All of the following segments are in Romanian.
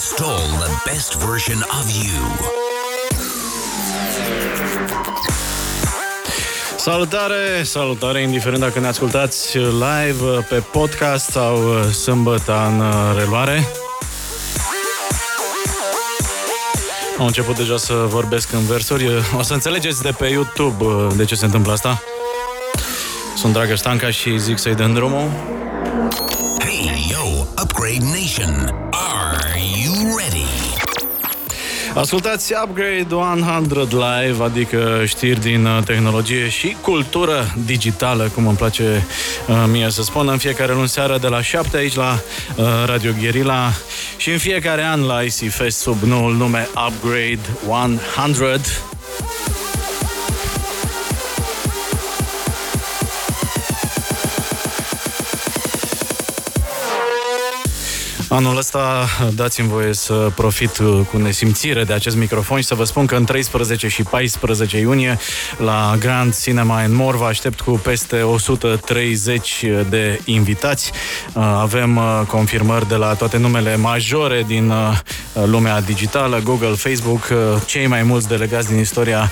Install the best version of you. Salutare, salutare, indiferent dacă ne ascultați live pe podcast sau sâmbătă în reluare. Am început deja să vorbesc în versuri. O să înțelegeți de pe YouTube de ce se întâmplă asta. Sunt Dragă Stanca și zic să-i dăm drumul. Ascultați Upgrade 100 Live, adică știri din uh, tehnologie și cultură digitală, cum îmi place uh, mie să spun, în fiecare luni seară de la 7 aici la uh, Radio Guerilla și în fiecare an la IC Fest sub noul nume Upgrade 100. Anul ăsta dați-mi voie să profit cu nesimțire de acest microfon și să vă spun că în 13 și 14 iunie la Grand Cinema în More vă aștept cu peste 130 de invitați. Avem confirmări de la toate numele majore din lumea digitală, Google, Facebook, cei mai mulți delegați din istoria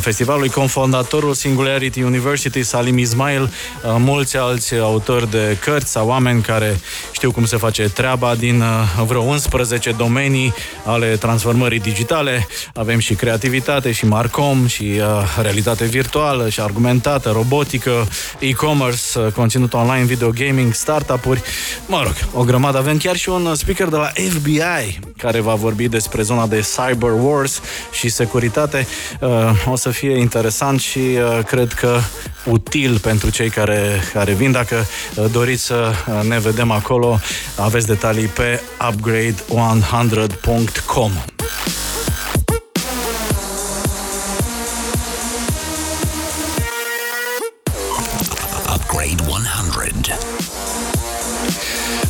festivalului, confondatorul Singularity University, Salim Ismail, mulți alți autori de cărți sau oameni care știu cum se face treaba din uh, vreo 11 domenii ale transformării digitale. Avem și creativitate, și marcom, și uh, realitate virtuală, și argumentată, robotică, e-commerce, uh, conținut online, video gaming, startup-uri. Mă rog, o grămadă. Avem chiar și un speaker de la FBI care va vorbi despre zona de cyber wars și securitate. O să fie interesant și cred că util pentru cei care, care vin. Dacă doriți să ne vedem acolo, aveți detalii pe upgrade100.com.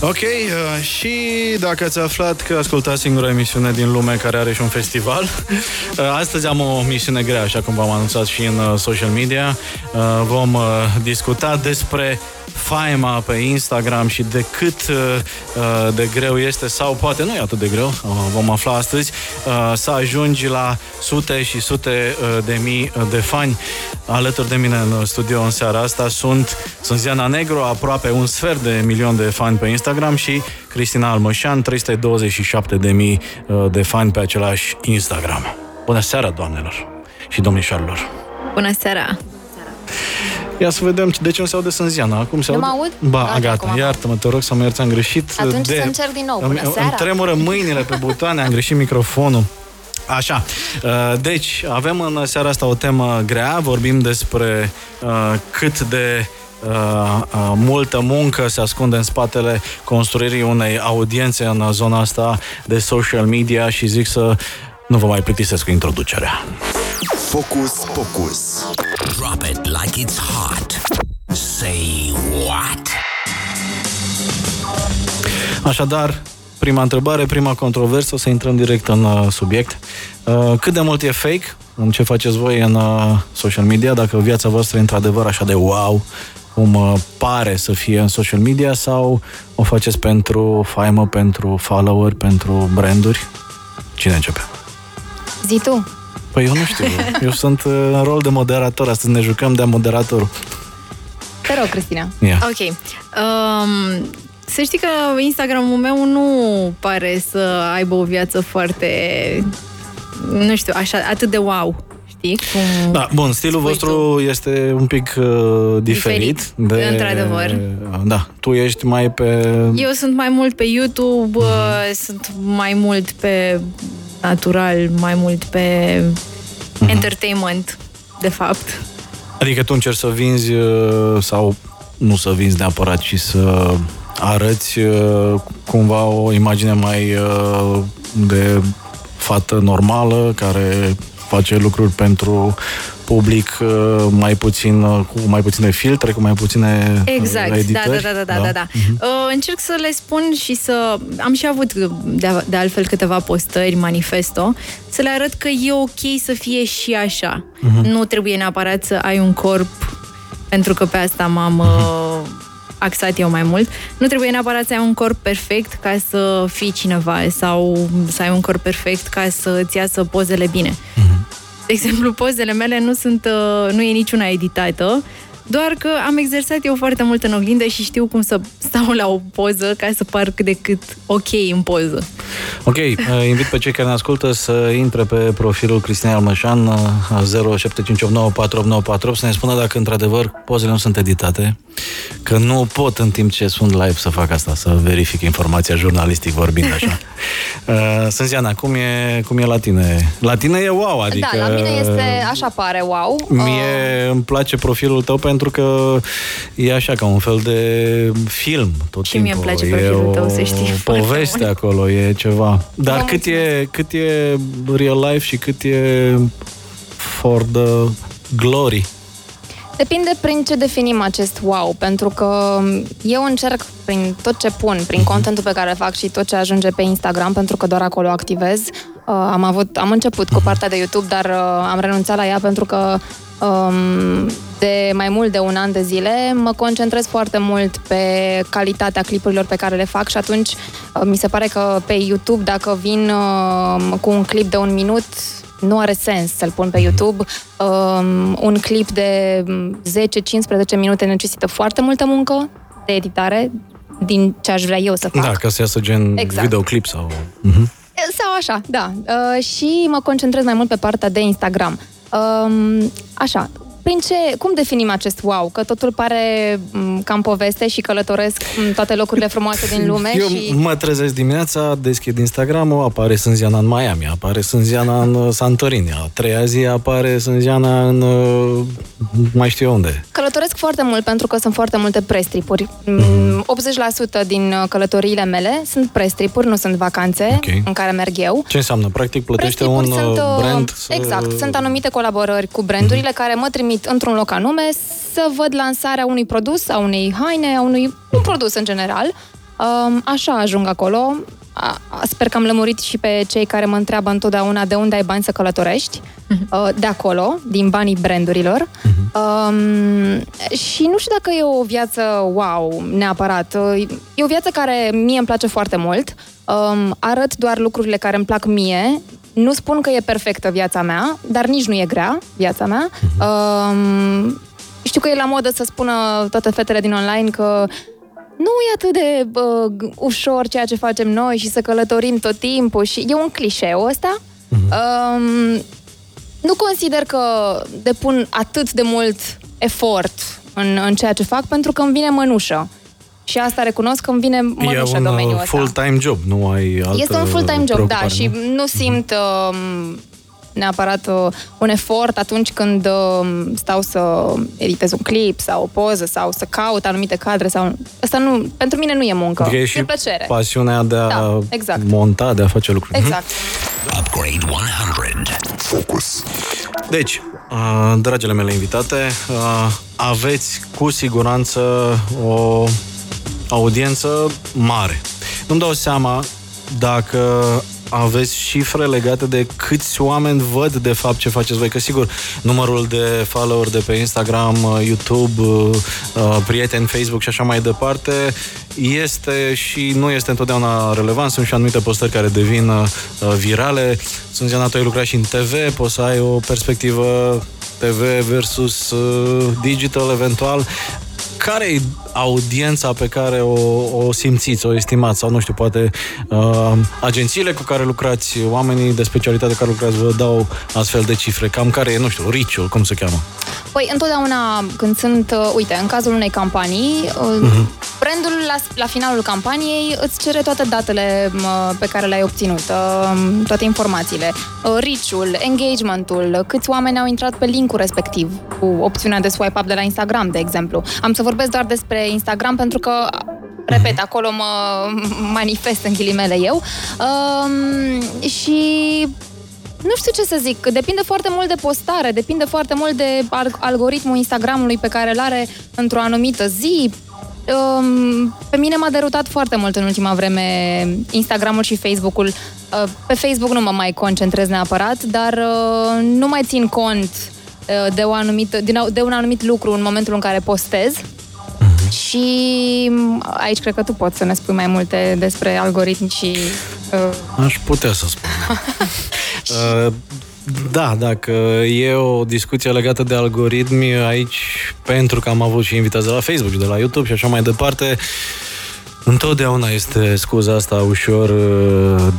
Ok, uh, și dacă ați aflat că ascultați singura emisiune din lume care are și un festival, uh, astăzi am o misiune grea, așa cum v-am anunțat și în uh, social media. Uh, vom uh, discuta despre faima pe Instagram și de cât uh, uh, de greu este, sau poate nu e atât de greu, uh, vom afla astăzi, uh, să ajungi la sute și sute uh, de mii de fani. Alături de mine în studio în seara asta sunt, sunt Ziana Negru, aproape un sfert de milion de fani pe Instagram și Cristina Almășan, 327 de mii uh, de fani pe același Instagram. Bună seara, doamnelor și domnișoarelor! Bună seara! Ia să vedem de ce nu se aude Sânziana. Acum se Nu aude? mă aud? Ba, Ah, gata, acum mă iartă-mă, te rog să mă ierți, am greșit. Atunci de... să încerc din nou. Bună Îmi, îmi seara! tremură mâinile pe butoane, am greșit microfonul. Așa, uh, deci avem în seara asta o temă grea, vorbim despre uh, cât de uh, uh, multă muncă se ascunde în spatele construirii unei audiențe în zona asta de social media și zic să nu vă mai plictisesc cu introducerea. Focus Pocus. Drop it like it's hot. Say what? Așadar, prima întrebare, prima controversă, o să intrăm direct în uh, subiect. Uh, cât de mult e fake în ce faceți voi în uh, social media, dacă viața voastră e într-adevăr așa de wow, cum uh, pare să fie în social media, sau o faceți pentru faimă, pentru follower, pentru branduri? Cine începe? Zi tu! Păi eu nu știu, eu sunt uh, în rol de moderator, astăzi ne jucăm de moderatorul. Te rog, Cristina. Ia. Ok. Um, să știi că Instagramul meu nu pare să aibă o viață foarte, nu știu, așa, atât de wow. Știi? Cum... Da, bun, stilul spui vostru este un pic uh, diferit. Diferit, într-adevăr. Da, tu ești mai pe... Eu sunt mai mult pe YouTube, Mhm. uh, sunt mai mult pe natural, mai mult pe Mhm. entertainment, de fapt. Adică tu încerci să vinzi uh, sau nu să vinzi neapărat, ci să arăți uh, cumva o imagine mai uh, de fată normală care face lucruri pentru public uh, mai puțin uh, cu mai puține filtre, cu mai puține uh, Exact, da, editări. da, da, da, da, da, da. Uh, încerc să le spun și să... Am și avut de, de altfel câteva postări, manifesto, să le arăt că e ok să fie și așa. Nu trebuie neapărat să ai un corp, pentru că pe asta m-am... Uh, axat eu mai mult. Nu trebuie neapărat să ai un corp perfect ca să fii cineva sau să ai un corp perfect ca să îți iasă pozele bine. De exemplu, pozele mele nu sunt, uh, nu e niciuna editată, doar că am exersat eu foarte mult în oglindă și știu cum să stau la o poză ca să par cât de cât ok în poză. Ok, uh, invit pe cei care ne ascultă să intre pe profilul Cristina Almășan uh, 0758948948 să ne spună dacă într-adevăr pozele nu sunt editate, că nu pot în timp ce sunt live să fac asta, să verific informația jurnalistic vorbind așa. Uh, Sânziana, cum e, cum e la tine? La tine e wow, adică... Da, la mine este, așa pare, wow. Mie îmi place profilul tău pentru că e așa ca un fel de film tot Și mie timpul. îmi place e profilul o tău, să știi, foarte poveste mult. acolo, e ceva. Dar Vă cât e, cât e real life și cât e for the glory? Depinde prin ce definim acest wow, pentru că eu încerc prin tot ce pun, prin contentul pe care îl fac și tot ce ajunge pe Instagram, pentru că doar acolo activez. Uh, am, avut, am început cu partea de YouTube, dar uh, am renunțat la ea pentru că um, de mai mult de un an de zile mă concentrez foarte mult pe calitatea clipurilor pe care le fac și atunci uh, mi se pare că pe YouTube, dacă vin uh, cu un clip de un minut, nu are sens să-l pun pe YouTube. Um, un clip de 10-15 minute necesită foarte multă muncă de editare din ce aș vrea eu să fac. Da, ca să iasă gen Exact. videoclip sau... Mhm. Sau așa, da. Uh, și mă concentrez mai mult pe partea de Instagram. Um, așa, prin ce, cum definim acest wow? Că totul pare m, cam poveste și călătoresc în toate locurile frumoase din lume Eu și... mă trezesc dimineața, deschid Instagram-ul, apare Sânziana în Miami, apare Sânziana în uh, Santorini, a treia zi apare Sânziana în uh, mai știu eu unde. Călătoresc foarte mult pentru că sunt foarte multe prestripuri. Mhm. Mm, 80% din uh, călătoriile mele sunt prestripuri, nu sunt vacanțe Ok. în care merg eu. Ce înseamnă? Practic plătește un Prestripuri sunt, uh, uh, brand să... Mhm. Exact, sunt anumite colaborări cu brandurile care mă trimit într-un loc anume să văd lansarea unui produs, a unei haine, a unui un produs în general. Um, Așa ajung acolo. A- a- Sper că am lămurit și pe cei care mă întreabă întotdeauna de unde ai bani să călătorești. Uh, De acolo, din banii brandurilor. Um, și nu știu dacă e o viață wow, neapărat. Uh, E o viață care mie îmi place foarte mult. Um, arăt doar lucrurile care îmi plac mie. Nu spun că e perfectă viața mea, dar nici nu e grea viața mea. Um, știu că e la modă să spună toate fetele din online că nu e atât de uh, ușor ceea ce facem noi și să călătorim tot timpul și e un clișeu ăsta. Um, nu consider că depun atât de mult efort în, în ceea ce fac pentru că îmi vine mănușă. Și asta recunosc că îmi vine E mănușă un domeniul uh, ăsta. full-time job, nu ai altă Este un full-time job, da, preocupare, și nu? Mhm. nu simt uh, neapărat uh, un efort atunci când uh, stau să editez un clip sau o poză sau să caut anumite cadre sau... Asta nu, pentru mine nu e muncă, Adică e e și plăcere. pasiunea de a Da, exact. monta, de a face lucruri. Exact. Upgrade 100. Focus. Deci, uh, dragile mele invitate, uh, aveți cu siguranță o audiență mare. Nu-mi dau seama dacă aveți cifre legate de câți oameni văd de fapt ce faceți voi, că sigur numărul de follower de pe Instagram, uh, YouTube, uh, uh, prieteni, Facebook și așa mai departe este și nu este întotdeauna relevant. Sunt și anumite postări care devin uh, virale. Sunt Ziana, tu ai lucrat și în TV, poți să ai o perspectivă TV versus uh, digital eventual. Care e audiența pe care o, o simțiți, o estimați sau nu știu, poate uh, agențiile cu care lucrați, oamenii de specialitate care lucrați vă dau astfel de cifre, cam care e, nu știu, riciul, cum se cheamă? Păi, întotdeauna când sunt, uh, uite, în cazul unei campanii, uh, brandul la, la finalul campaniei îți cere toate datele uh, pe care le-ai obținut, uh, toate informațiile, uh, reach-ul, engagement-ul, câți oameni au intrat pe linkul respectiv, cu opțiunea de swipe up de la Instagram, de exemplu. Am să vorbesc doar despre Instagram pentru că Repet, acolo mă manifest în ghilimele eu. Um, și nu știu ce să zic, depinde foarte mult de postare, depinde foarte mult de al- algoritmul Instagramului pe care îl are într-o anumită zi. Um, pe mine m-a derutat foarte mult în ultima vreme Instagramul și Facebook-ul. Uh, pe Facebook nu mă mai concentrez neapărat, dar uh, nu mai țin cont uh, de, o anumită, din, de un anumit lucru în momentul în care postez. Și m, aici cred că tu poți să ne spui mai multe despre algoritmi și... Uh, Aș putea să spun. Uh, Da, dacă e o discuție legată de algoritmi aici, pentru că am avut și invitați de la Facebook, de la YouTube și așa mai departe, întotdeauna este scuza asta ușor uh,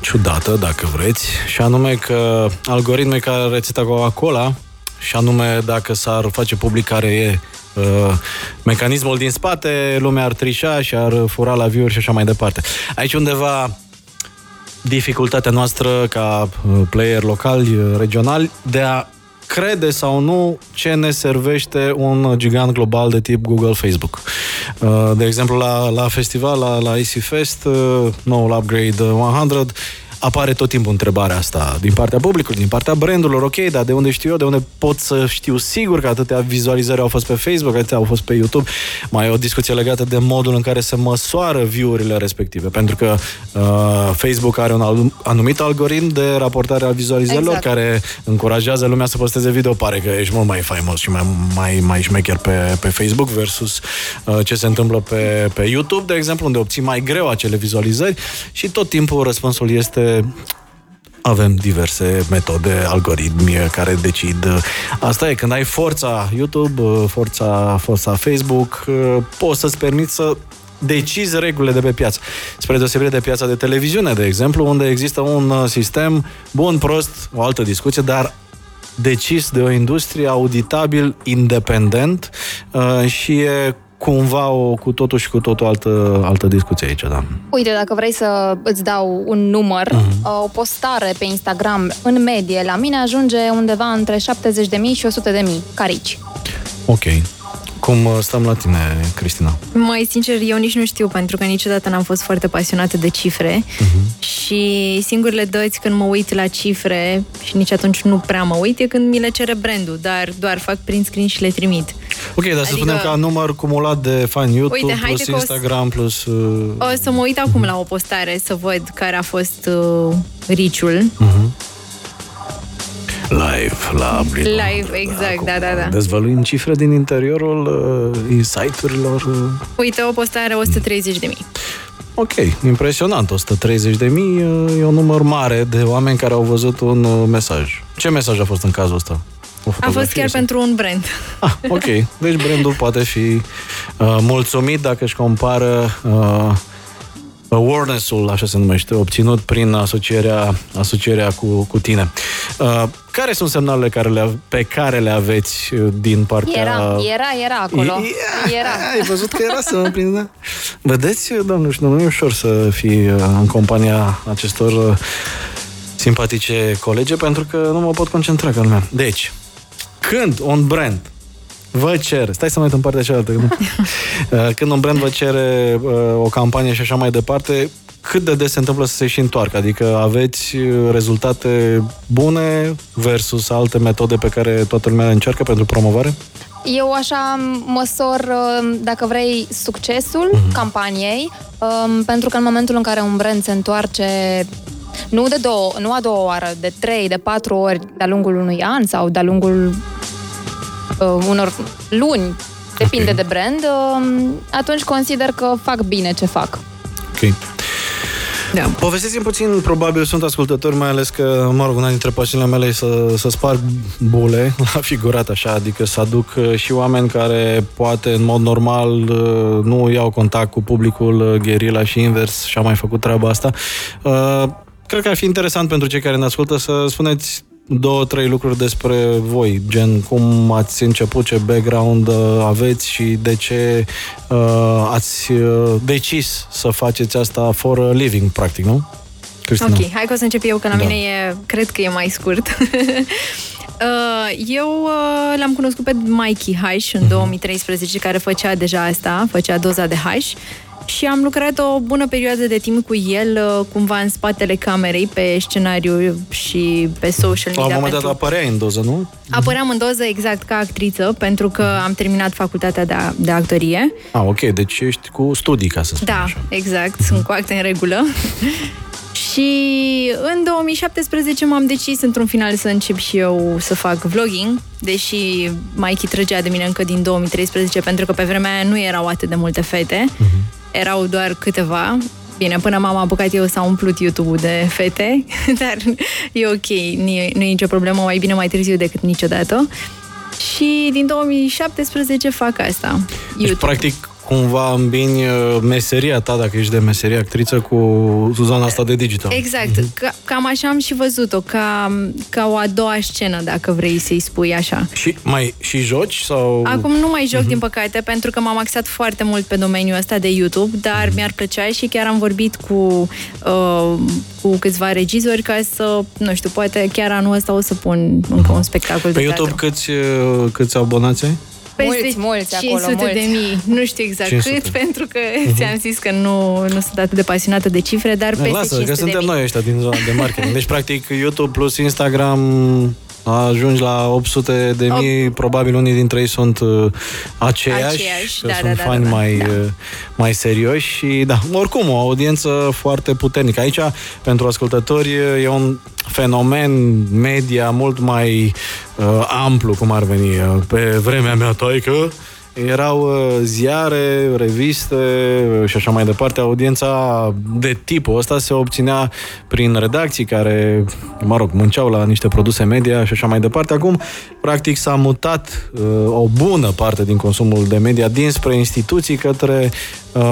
ciudată, dacă vreți, și anume că algoritmii ca rețeta Coca-Cola, și anume dacă s-ar face public care e uh, mecanismul din spate, lumea ar trișa și ar fura la view și așa mai departe. Aici undeva dificultatea noastră ca uh, player locali, uh, regionali, de a crede sau nu ce ne servește un gigant global de tip Google, Facebook. Uh, De exemplu, la, la festival, la, la IC Fest, uh, noul Upgrade 100, apare tot timpul întrebarea asta din partea publicului, din partea brandurilor, ok, dar de unde știu eu, de unde pot să știu sigur că atâtea vizualizări au fost pe Facebook, atâtea au fost pe YouTube. Mai e o discuție legată de modul în care se măsoară view-urile respective, pentru că uh, Facebook are un al- anumit algoritm de raportare a vizualizărilor Exact. care încurajează lumea să posteze video. Pare că ești mult mai faimos și mai, mai, mai șmecher pe, pe Facebook versus uh, ce se întâmplă pe, pe YouTube, de exemplu, unde obții mai greu acele vizualizări și tot timpul răspunsul este avem diverse metode, algoritmi care decid. Asta e, când ai forța YouTube, forța, forța Facebook, poți să-ți permiți să decizi regulile de pe piață. Spre deosebire de piața de televiziune, de exemplu, unde există un uh, sistem bun, prost, o altă discuție, dar decis de o industrie auditabil, independent uh, și e cumva o cu totul și cu totul altă, altă discuție aici, da. Uite, dacă vrei să îți dau un număr, Mhm. uh o postare pe Instagram, în medie, la mine ajunge undeva între 70.000 și 100.000 carici. Ok. Cum uh, stăm la tine, Cristina? Mai sincer, eu nici nu știu, pentru că niciodată n-am fost foarte pasionată de cifre Mhm. și singurele dăți când mă uit la cifre, și nici atunci nu prea mă uit, e când mi le cere brandul, dar doar fac print screen și le trimit. Ok, dar să Adică- spunem ca număr cumulat de fani YouTube, Uite, haide plus că o să- Instagram, plus... Uh, O să mă uit acum la o postare să văd care a fost uh, riciul. Live la Abril. Live, exact, da, da, da. Dezvăluim cifre din interiorul uh, site-urilor. Uh. Uite, o postare 130 de mii. Ok, impresionant. 130 de mii uh, e un număr mare de oameni care au văzut un uh, mesaj. Ce mesaj a fost în cazul ăsta? O A fotografie fost chiar sau- pentru un brand. Ah, ok. Deci brandul poate fi uh, mulțumit dacă își compară uh, awareness-ul, așa se numește, obținut prin asocierea, asocierea cu, cu tine. Uh, care sunt semnalele care le, pe care le aveți uh, din partea... Era, era, era acolo. Ia, Era. Ai văzut că era să mă prindă? Vedeți, domnul și domnul, nu e ușor să fii uh, în compania acestor uh, simpatice colege, pentru că nu mă pot concentra ca lumea. Deci, când un brand vă cere, stai să mă uit în partea cealaltă, nu? Uh, când un brand vă cere uh, o campanie și așa mai departe, cât de des se întâmplă să se și întoarcă? Adică aveți uh, rezultate bune versus alte metode pe care toată lumea le încearcă pentru promovare? Eu așa măsor, uh, dacă vrei, succesul Mhm. campaniei, um, pentru că în momentul în care un brand se întoarce nu de două, nu a doua oară, de trei, de patru ori de-a lungul unui an sau de-a lungul uh, unor luni, depinde Ok. de brand, uh, atunci consider că fac bine ce fac. Ok. Da. Povestiți-mi puțin, probabil sunt ascultători, mai ales că, mă rog, una dintre pasiunile mele e să, să sparg bule, la figurat așa, adică să aduc uh, și oameni care poate în mod normal uh, nu iau contact cu publicul uh, gherila și invers și am mai făcut treaba asta. Uh, Cred că ar fi interesant pentru cei care ne ascultă să spuneți două, trei lucruri despre voi, gen cum ați început, ce background uh, aveți și de ce uh, ați uh, decis să faceți asta for a living, practic, nu? Cristina. Ok, hai că o să încep eu, că la Da. mine e, cred că e mai scurt. Uh, Eu uh, l-am cunoscut pe Mikey H Mhm. în 2013, care făcea deja asta, făcea doza de H și am lucrat o bună perioadă de timp cu el, uh, cumva în spatele camerei, pe scenariu și pe social La un media. moment dat pentru- apărea în doză, nu? Apăream în doză exact ca actriță, pentru că am terminat facultatea de, de actorie. Ah, ok, deci ești cu studii, ca să spun Da, așa. exact, sunt cu acte în regulă. Și în 2017 m-am decis într-un final să încep și eu să fac vlogging, deși Mikey trăgea de mine încă din 2013, pentru că pe vremea aia nu erau atât de multe fete, uh-huh. Erau doar câteva. Bine, până m-am apucat eu s-a umplut YouTube-ul de fete, dar e ok, nu e, nu e nicio problemă, mai bine mai târziu decât niciodată. Și din 2017 fac asta. Deci, YouTube. practic, cumva îmbini uh, meseria ta, dacă ești de meserie actriță, cu zona asta de digital. Exact. Ca, cam așa am și văzut-o, ca, ca o a doua scenă, dacă vrei să-i spui așa. Și mai și joci sau Acum nu mai joc, din păcate, pentru că m-am axat foarte mult pe domeniul ăsta de YouTube, dar mi-ar plăcea și chiar am vorbit cu, uh, cu câțiva regizori ca să, nu știu, poate chiar anul ăsta o să pun încă un spectacol pe de YouTube teatru. câți, uh, câți abonați ai? Peste Mulți, mulți acolo, 500 mulți. de mii, nu știu exact 500. cât, pentru că ți-am zis că nu, nu sunt atât de pasionată de cifre, dar peste Lasă, 500 că suntem de mii. noi ăștia din zona de marketing. Deci, practic, YouTube plus Instagram ajungi la 800 de mii, probabil unii dintre ei sunt uh, aceiași, Aceiași, că da, sunt da, da, fani da, da. mai, Da. uh, mai serioși și da, oricum o audiență foarte puternică. Aici, pentru ascultători, e un fenomen media mult mai uh, amplu, cum ar veni. Uh, Pe vremea mea toică, erau uh, ziare, reviste uh, și așa mai departe. Audiența de tipul ăsta se obținea prin redacții care, mă rog, munceau la niște produse media și așa mai departe. Acum, practic, s-a mutat uh, o bună parte din consumul de media dinspre instituții către uh,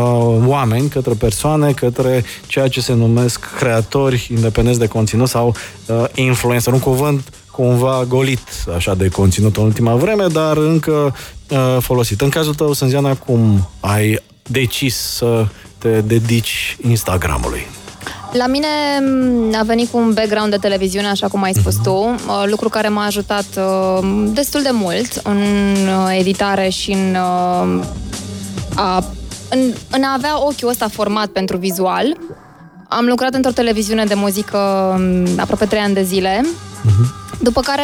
oameni, către persoane, către ceea ce se numesc creatori independenți de conținut sau uh, influencer. Un cuvânt cumva golit așa de conținut în ultima vreme, dar încă uh, folosit. În cazul tău, Sânziana, cum ai decis să te dedici Instagramului? La mine m, a venit cu un background de televiziune, așa cum ai spus tu, uh, lucru care m-a ajutat uh, destul de mult în uh, editare și în uh, a, în, în a avea ochiul ăsta format pentru vizual. Am lucrat într-o televiziune de muzică m, aproape trei ani de zile, după care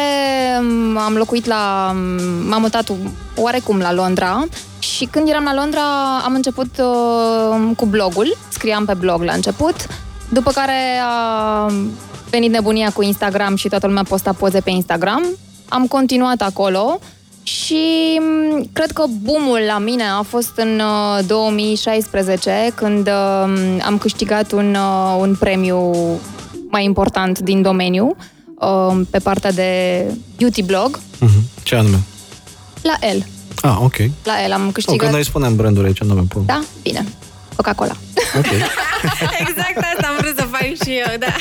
m, am locuit la... m-am mutat oarecum la Londra. Și când eram la Londra am început uh, cu blogul, scriam pe blog la început, după care a venit nebunia cu Instagram și toată lumea posta poze pe Instagram. Am continuat acolo și m, cred că boomul la mine a fost în uh, 2016 când uh, am câștigat un, uh, un premiu mai important din domeniu uh, pe partea de beauty blog Uh-huh. Ce anume? la El. Ah, ok. La El am Oh, câștigat... când noi spunem branduri aici, nu avem problemă. Da? Bine. Coca-Cola. Ok. Exact asta am vrut să fac și eu, da.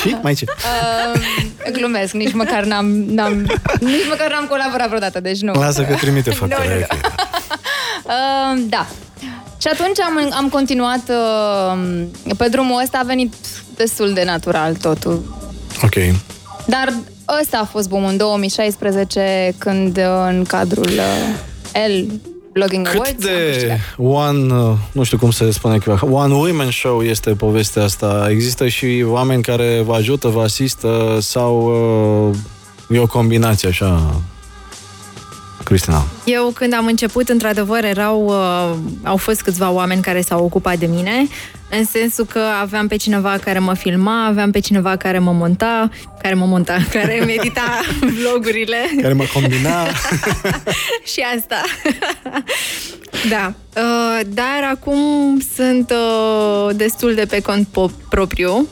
și mai ce? Uh, glumesc, nici măcar n-am, n-am, nici măcar n-am colaborat vreodată, deci nu. Lasă că trimite factura. Nu, nu, nu. ok. Uh, da. Și atunci am, am continuat uh, pe drumul ăsta, a venit destul de natural totul. Ok. Dar ăsta a fost boom în 2016, când uh, în cadrul uh, L Blogging Cât Awards am de câștigat. one, uh, nu știu cum se spune, one women show este povestea asta? Există și oameni care vă ajută, vă asistă sau uh, e o combinație așa? Cristina. Eu când am început, într-adevăr, erau, uh, au fost câțiva oameni care s-au ocupat de mine, în sensul că aveam pe cineva care mă filma, aveam pe cineva care mă monta, care mă monta, care îmi edita vlogurile Care mă combina. și asta. da. Uh, dar acum sunt uh, destul de pe cont po- propriu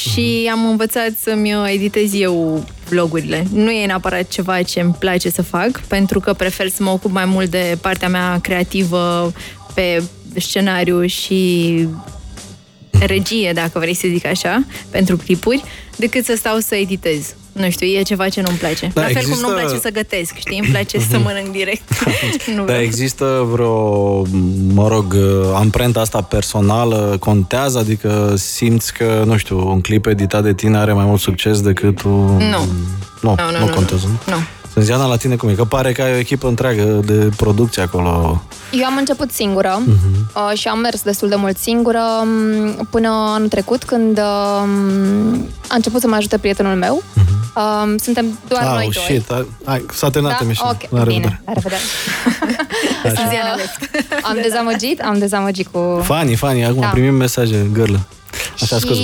și am învățat să-mi uh, editez eu vlogurile. Nu e neapărat ceva ce îmi place să fac, pentru că prefer să mă ocup mai mult de partea mea creativă pe scenariu și regie, dacă vrei să zic așa, pentru clipuri, decât să stau să editez. Nu știu, e ceva ce nu-mi place. Da, La fel cum există- nu-mi place să gătesc, știi? Îmi place să mănânc direct. nu Dar vreau. există vreo, mă rog, amprenta asta personală contează? Adică simți că, nu știu, un clip editat de tine are mai mult succes decât un... Nu. Nu, Nu, nu, nu, nu nu, contează, nu? nu. Sânziana, la tine cum e? Că pare că ai o echipă întreagă de producție acolo. Eu am început singură uh, și am mers destul de mult singură um, până anul trecut când um, a început să mă ajute prietenul meu. Um, suntem doar ah, noi oh, doi. shit, hai, hai, s-a terminat Da? emisiunea. Ok, La bine, revedere. la revedere. Sânziana Uh, West. am dezamăgit, am dezamăgit cu... Fani, fani, acum Da. primim mesaje, gârlă. Așa, și scuze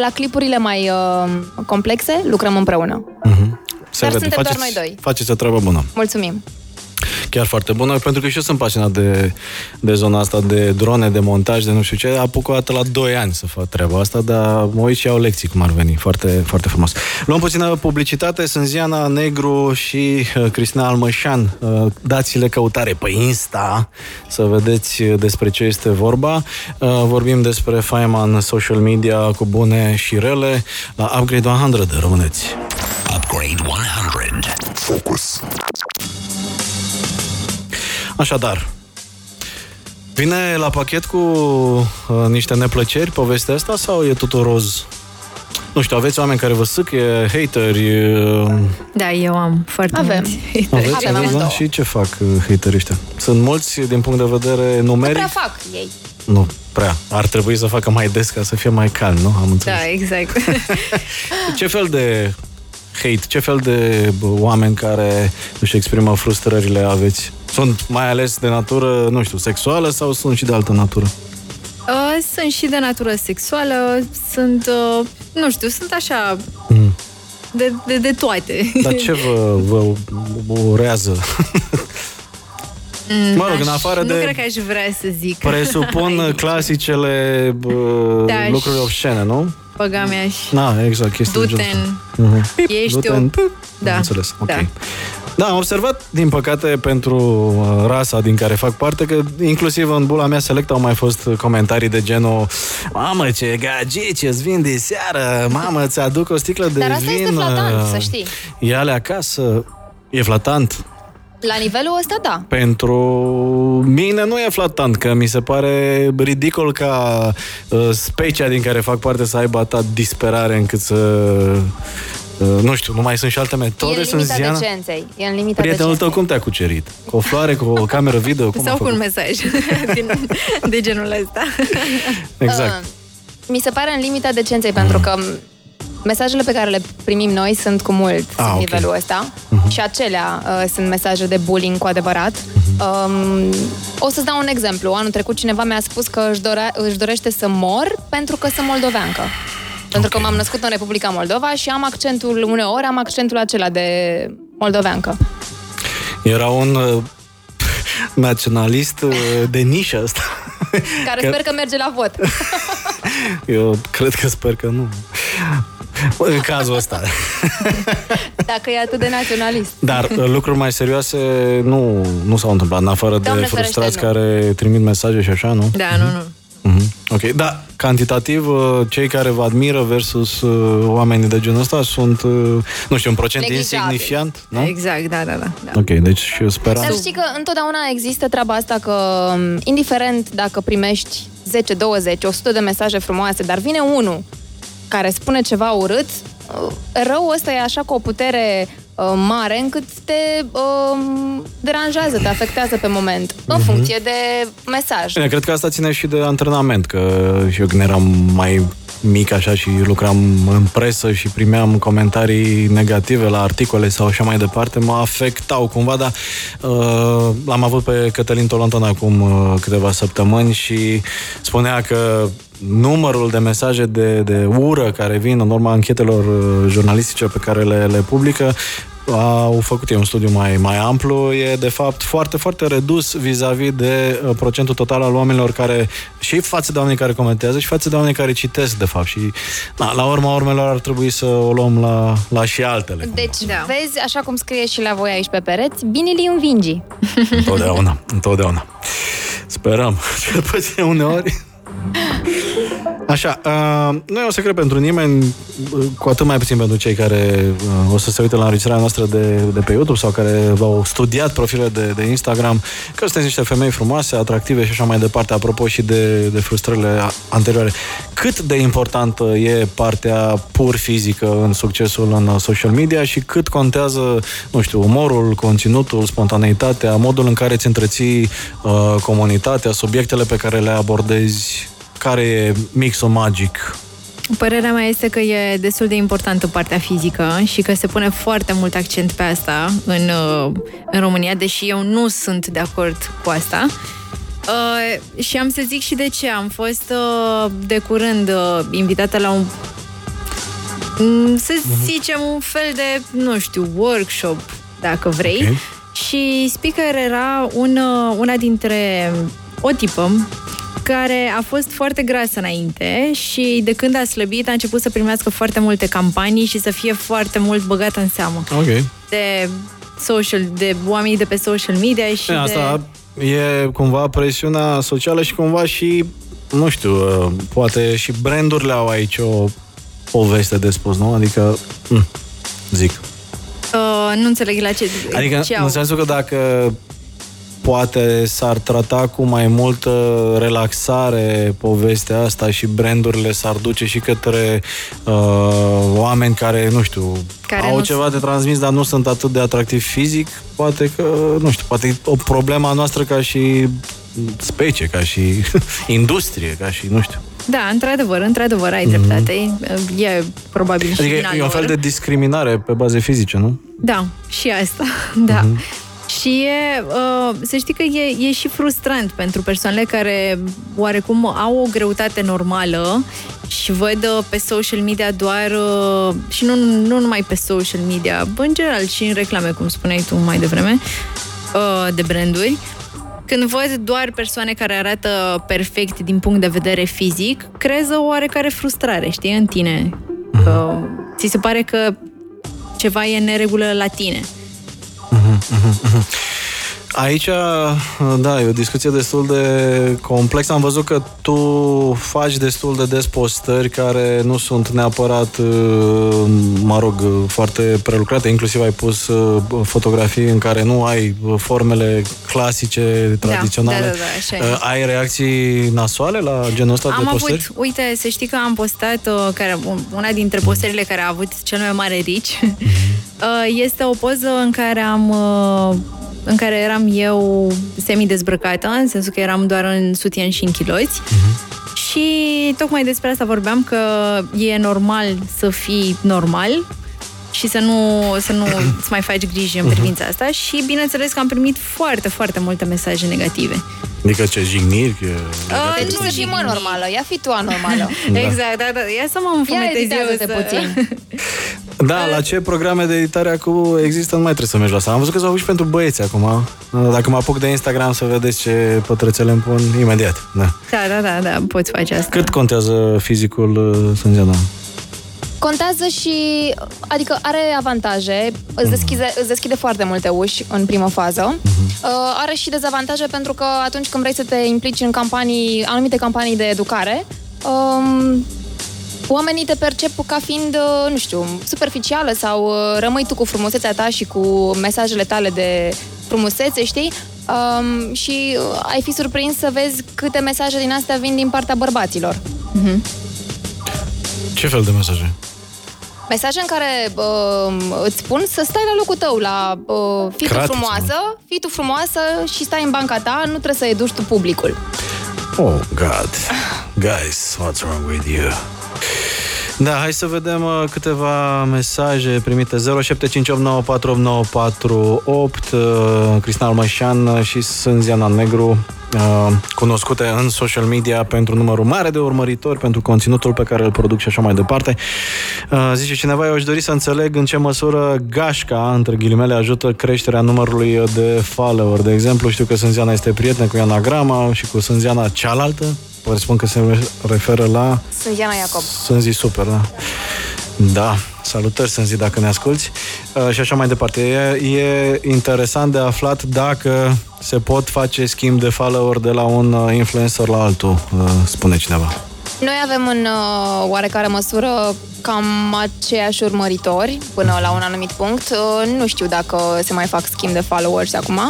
la clipurile mai uh, complexe lucrăm împreună. Se Dar vede. suntem doar faceți, noi doi. Faceți o treabă bună. Mulțumim! Chiar foarte bună, pentru că și eu sunt pasionat de, de zona asta, de drone, de montaj, de nu știu ce. Apuc o dată la 2 ani să fac treaba asta, dar mă uit și iau lecții cum ar veni. Foarte, foarte frumos. Luăm puțină publicitate. Sunt Ziana Negru și uh, Cristina Almășan. Uh, dați-le căutare pe Insta să vedeți despre ce este vorba. Uh, vorbim despre faima în social media cu bune și rele la Upgrade 100. Rămâneți! Upgrade 100. Focus. Așadar, vine la pachet cu uh, niște neplăceri povestea asta sau e totul roz? Nu știu, aveți oameni care vă sâcă, hateri, uh, Da, eu am foarte Avem. mulți. aveți, Avem aveți, da? amândouă. Și ce fac uh, haterii ăștia? Sunt mulți din punct de vedere Nu numeric? prea fac ei. Nu prea. Ar trebui să facă mai des ca să fie mai calm, nu? Am înțeles. Da, exact. Ce fel de hate, ce fel de bă, oameni care își exprimă frustrările aveți? Sunt mai ales de natură, nu știu, sexuală sau sunt și de altă natură? Uh, sunt și de natură sexuală, sunt, uh, nu știu, sunt așa de, de, de toate. Dar ce vă, vă urează? Mă rog, în Aș- afară nu de- cred că aș vrea să zic. Presupun Aici. clasicele bă, Da, lucruri și- obscene, nu? Băga mea și Na, exact, chestii de genul ăsta. du-te Mhm. Ești Du-te o... în- Da, Am înțeles, ok. da. Da, am observat, din păcate, pentru uh, rasa din care fac parte, că inclusiv în bula mea select au mai fost comentarii de genul Mamă, ce gagici, îți vin de seară, mamă, ți aduc o sticlă de Dar asta vin. este flatant, uh, să știi. Ia-le acasă. E flatant. La nivelul ăsta, da. Pentru mine nu e flatant, că mi se pare ridicol ca uh, specia din care fac parte să aibă atâta disperare încât să... Uh, nu știu, nu mai sunt și alte E metode, în sunt limita Ziana. decenței. E în limita Prietenul tău decenței. cum te-a cucerit? Cu o floare, cu o cameră video? Cum a Sau cu un făcut? mesaj din, de genul ăsta. Exact. Uh, mi se pare în limita decenței, pentru că mesajele pe care le primim noi sunt cu mult Ah, ah, ok. nivelul ăsta și acelea uh, sunt mesaje de bullying cu adevărat. Um, o să-ți dau un exemplu. Anul trecut cineva mi-a spus că își, dorea, își dorește să mor pentru că sunt moldoveancă. Pentru că m-am născut în Republica Moldova și am accentul, uneori am accentul acela de moldoveancă. Era un uh, naționalist uh, de nișă ăsta. Care Că- sper că merge la vot. Eu cred că sper că nu. În cazul ăsta. Dacă e atât de naționalist. Dar uh, lucruri mai serioase nu, nu s-au întâmplat, în afară de Doamne ferește, frustrați nu. care trimit mesaje și așa, nu? Da, nu, nu. Mhm. Ok, da, cantitativ, uh, cei care vă admiră versus uh, oamenii de genul ăsta sunt, uh, nu știu, un procent Neglijabil. insignifiant, nu? Exact, da, da, da. da. Ok, deci eu speram... Dar știi că întotdeauna există treaba asta că, m, indiferent dacă primești 10, 20, 100 de mesaje frumoase, dar vine unul care spune ceva urât, uh, răul ăsta e așa cu o putere uh, mare încât te uh, deranjează, te afectează pe moment, în funcție de mesaj. Bine, cred că asta ține și de antrenament, că și eu când eram mai mic așa și lucram în presă și primeam comentarii negative la articole sau așa mai departe, mă afectau cumva, dar uh, l-am avut pe Cătălin Tolontan acum uh, câteva săptămâni și spunea că numărul de mesaje de, de ură care vin în urma anchetelor uh, jurnalistice pe care le, le publică au făcut ei un studiu mai, mai amplu, e de fapt foarte, foarte redus vis-a-vis de uh, procentul total al oamenilor care, și față de oamenii care comentează și față de oamenii care citesc, de fapt. Și na, la urma urmelor ar trebui să o luăm la, la și altele. Deci, Da. vezi, așa cum scrie și la voi aici pe pereți, bine li învingi. Întotdeauna, întotdeauna. Sperăm, cel puțin uneori. Așa, uh, nu e un secret pentru nimeni, uh, cu atât mai puțin pentru cei care uh, o să se uite la înregistrarea noastră de, de pe YouTube sau care v-au studiat profilele de, de Instagram, că sunteți niște femei frumoase, atractive și așa mai departe, apropo și de, de frustrările a- anterioare. Cât de importantă e partea pur fizică în succesul în social media și cât contează, nu știu, umorul, conținutul, spontaneitatea, modul în care îți întreții uh, comunitatea, subiectele pe care le abordezi, care e mixul magic? Părerea mea este că e destul de importantă partea fizică și că se pune foarte mult accent pe asta în, uh, în România, deși eu nu sunt de acord cu asta. Uh, și am să zic și de ce. Am fost uh, de curând uh, invitată la un mm, să zicem un fel de, nu știu, workshop, dacă vrei. Ok. Și speaker era un, uh, una dintre o tipă care a fost foarte grasă înainte și de când a slăbit a început să primească foarte multe campanii și să fie foarte mult băgată în seamă Ok. de social, de oamenii de pe social media și E, asta e cumva presiunea socială și cumva și, nu știu, uh, poate și brandurile au aici o poveste de spus, nu? Adică, mm, zic. de... Uh, nu înțeleg la ce... Adică, ce în au. sensul că dacă poate s-ar trata cu mai multă relaxare povestea asta și brandurile s-ar duce și către uh, oameni care, nu știu, Care au nu ceva de transmis, dar nu sunt atât de atractivi fizic, poate că, nu știu, poate e o problemă a noastră ca și specie, ca și industrie, ca și, nu știu. Da, într-adevăr, într-adevăr, ai dreptate. E probabil și Mhm. Adică vina e un fel lor. de discriminare pe baze fizice, nu? Da, și asta, da. Și e, uh, să știi că e, e și frustrant pentru persoanele care oarecum au o greutate normală și văd uh, pe social media doar, uh, și nu, nu numai pe social media, în general și în reclame, cum spuneai tu mai devreme, uh, de branduri, când văd doar persoane care arată perfect din punct de vedere fizic, creează o oarecare frustrare, știi, în tine. Că ți se pare că ceva e în neregulă la tine. Aici, da, e o discuție destul de complexă. Am văzut că tu faci destul de des postări care nu sunt neapărat, uh, mă rog, foarte prelucrate. Inclusiv ai pus uh, fotografii în care nu ai formele clasice, tradiționale. da, da, așa e. Uh, Ai reacții nasoale la genul ăsta Am de postări? avut, uite, să știi că am postat uh, care, una dintre postările care a avut cel mai mare reach uh, este o poză în care am uh, în care eram eu semi-dezbrăcată, în sensul că eram doar în sutien și în chiloți. Și tocmai despre asta vorbeam că e normal să fii normal și să nu, să nu îți mai faci griji în privința asta și bineînțeles că am primit foarte, foarte multe mesaje negative. Adică ce jigniri? că- legate De de ce să postări? fii, mă, normală? Ia fi tu anormală. Da. Exact, da, da. Ia să mă Ia înfumetez eu editează-te să... puțin. Da, la ce programe de editare acum există, nu mai trebuie să mergi la asta. Am văzut că s-au și pentru băieți acum. Dacă mă apuc de Instagram să vedeți ce pătrățele îmi pun, imediat. Da. Da, da, da, da, poți face asta. Cât contează fizicul uh, Sângeana? Contează și, adică are avantaje, îți deschide, îți deschide foarte multe uși în primă fază. Uh, are și dezavantaje pentru că atunci când vrei să te implici în campanii, anumite campanii de educare, um, oamenii te percep ca fiind, uh, nu știu, superficială sau uh, rămâi tu cu frumusețea ta și cu mesajele tale de frumusețe, știi? Um, și uh, ai fi surprins să vezi câte mesaje din astea vin din partea bărbaților. Ce fel de mesaje? Mesaje în care uh, îți spun să stai la locul tău, la uh, fii tu Cratiță, frumoasă, fii tu frumoasă și stai în banca ta, nu trebuie să educi tu publicul. Oh, God. Guys, what's wrong with you? Da, hai să vedem uh, câteva mesaje primite 0758948948 uh, Cristina Almășan și Sânziana Negru uh, cunoscute în social media pentru numărul mare de urmăritori, pentru conținutul pe care îl produc și așa mai departe. Uh, Zice cineva, eu aș dori să înțeleg în ce măsură gașca, între ghilimele, ajută creșterea numărului de follower. De exemplu, știu că Sânziana este prieten cu Iana Grama și cu Sânziana cealaltă. Presupun că se referă la Sunt Diana Iacob. Sânzi super, da. Da, salutări Sânzi dacă ne asculti. Uh, și așa mai departe. E, e interesant de aflat dacă se pot face schimb de follower de la un uh, influencer la altul, uh, spune cineva. Noi avem în uh, oarecare măsură cam aceiași urmăritori până la un anumit punct. Uh, nu știu dacă se mai fac schimb de followers acum,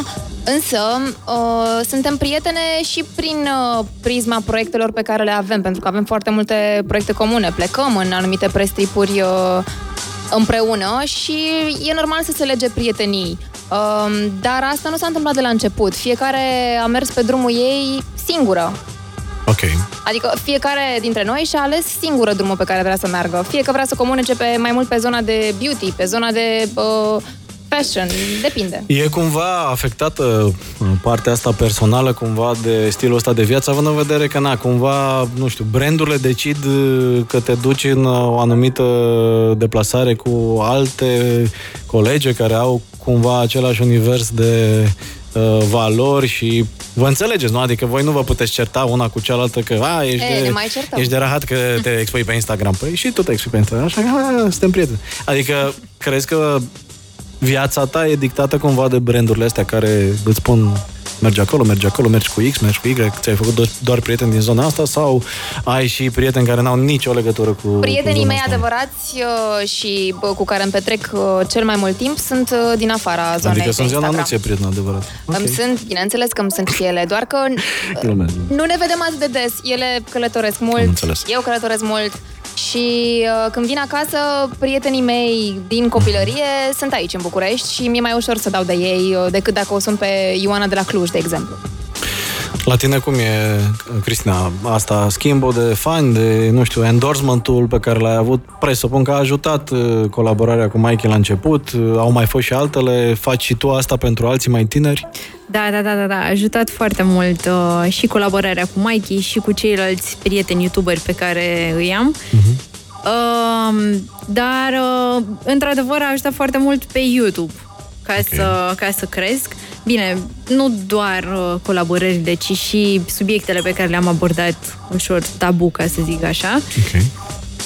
însă uh, suntem prietene și prin uh, prisma proiectelor pe care le avem, pentru că avem foarte multe proiecte comune. Plecăm în anumite prestripuri uh, împreună și e normal să se lege prietenii. Um, dar asta nu s-a întâmplat de la început. Fiecare a mers pe drumul ei singură. Ok. Adică fiecare dintre noi și-a ales singură drumul pe care vrea să meargă. Fie că vrea să comunice pe mai mult pe zona de beauty, pe zona de uh, fashion, depinde. E cumva afectată uh, partea asta personală cumva de stilul ăsta de viață, având în vedere că, na, cumva, nu știu, brandurile decid uh, că te duci în uh, o anumită deplasare cu alte colege care au cumva același univers de uh, valori și vă înțelegeți, nu? Adică voi nu vă puteți certa una cu cealaltă că a, ești, E, ne de, mai certăm. ești de rahat că te expui pe Instagram. Păi și tu te expui pe Instagram, așa că a, suntem prieteni. Adică crezi că viața ta e dictată cumva de brandurile astea care îți spun mergi acolo, mergi acolo, mergi cu X, mergi cu Y, ți-ai făcut do- doar prieteni din zona asta sau ai și prieteni care n-au nicio legătură cu cu Prietenii zona mei asta? adevărați uh, și bă, cu care îmi petrec uh, cel mai mult timp sunt uh, din afara zonei Adică de sunt Ziana, nu Instagram. ți-e prieten adevărat. Îmi sunt, bineînțeles că îmi sunt și ele, doar că uh, Glumesc. nu ne vedem atât de des. Ele călătoresc Am mult, înțeles. eu călătoresc mult și uh, când vin acasă, prietenii mei din copilărie sunt aici în București și mi-e mai ușor să dau de ei uh, decât dacă o sun pe Ioana de la Cluj, de exemplu. La tine cum e, Cristina, asta, schimbul de fani, de, nu știu, endorsementul pe care l-ai avut, presupun că a ajutat uh, colaborarea cu Mikey la început, uh, au mai fost și altele, faci și tu asta pentru alții mai tineri? Da, da, da, da, da. A ajutat foarte mult uh, și colaborarea cu Mikey și cu ceilalți prieteni youtuberi pe care îi am. Uh, dar, uh, într-adevăr, a ajutat foarte mult pe YouTube ca, Ok. să, ca să cresc. Bine, nu doar uh, colaborările, ci și subiectele pe care le-am abordat ușor tabu, ca să zic așa. Ok.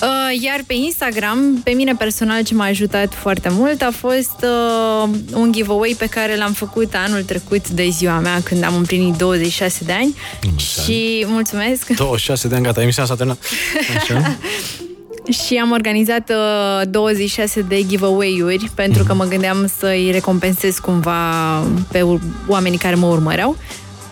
Uh, Iar pe Instagram, pe mine personal ce m-a ajutat foarte mult a fost uh, un giveaway pe care l-am făcut anul trecut de ziua mea, când am împlinit 26 de ani. mulți și mulțumesc! 26 de ani, gata, emisiunea s-a terminat. Așa? și am organizat uh, 26 de giveaway-uri pentru că mă gândeam să-i recompensez cumva pe ur- oamenii care mă urmăreau.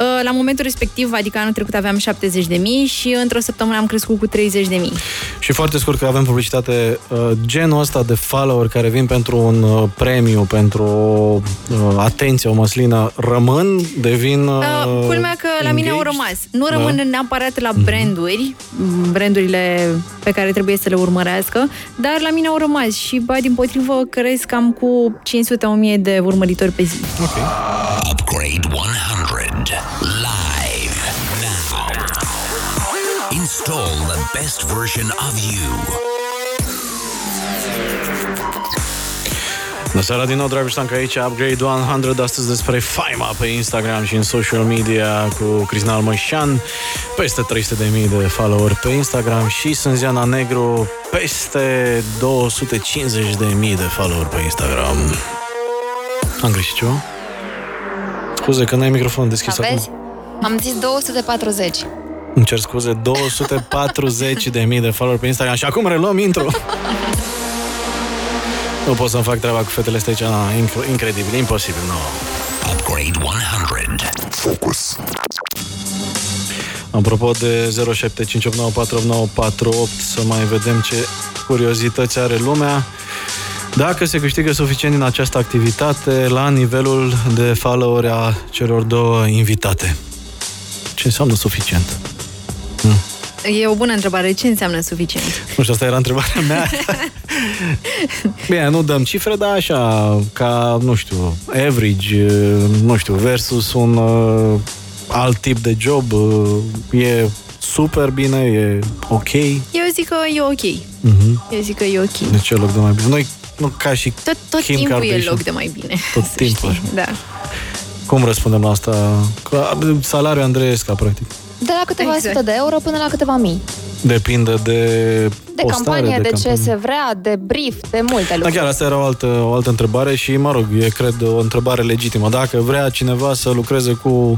Uh, La momentul respectiv, adică anul trecut aveam 70 de mii și într-o săptămână am crescut cu 30 de mii. Și foarte scurt că avem publicitate, uh, genul ăsta de follower care vin pentru un uh, premiu, pentru o uh, atenție, o măslină, rămân, devin uh, Uh, culmea că la mine au engaged? rămas. Nu rămân Da. neapărat la branduri, m, brandurile pe care trebuie să le urmărească, dar la mine au rămas și, ba, din potrivă, cresc cam cu 500-1000 de urmăritori pe zi. Upgrade 100. Live now. Install the best version of you. Bună seara din nou, Dragoș Stanca aici, Upgrade 100, astăzi despre faima pe Instagram și în social media cu Cristina Almășan, peste 300.000 de follower pe Instagram și Sânziana Negru, peste 250.000 de follower pe Instagram. Am greșit ceva? Scuze că n-ai microfon deschis Aveți? acum. Am zis 240. Îmi cer scuze, 240 de mii de follower pe Instagram și acum reluăm intro. nu pot să-mi fac treaba cu fetele astea aici, na, inc- incredibil, imposibil, nu. Upgrade 100. Focus. Apropo de 0758948948, să mai vedem ce curiozități are lumea. Dacă se câștigă suficient din această activitate la nivelul de follower a celor două invitate. Ce înseamnă suficient? E o bună întrebare. Ce înseamnă suficient? Nu știu, asta era întrebarea mea. Bine, nu dăm cifre, dar așa, ca, nu știu, average, nu știu, versus un uh, alt tip de job, uh, e super bine, e ok. Eu zic că e ok. Mhm. Eu zic că e ok. De ce loc de mai bine? Noi, nu ca și Tot, tot Kim timpul e Kardashian. loc de mai bine. Tot să timpul, știi. Da. cum răspundem la asta? Că, salariul Andreesca, practic. De la câteva Exact. sute de euro până la câteva mii. Depinde de De postare, campanie, de, ce campanie. se vrea, de brief, de multe Da, lucruri. chiar asta era o altă, o altă întrebare și, mă rog, e, cred, o întrebare legitimă. Dacă vrea cineva să lucreze cu uh,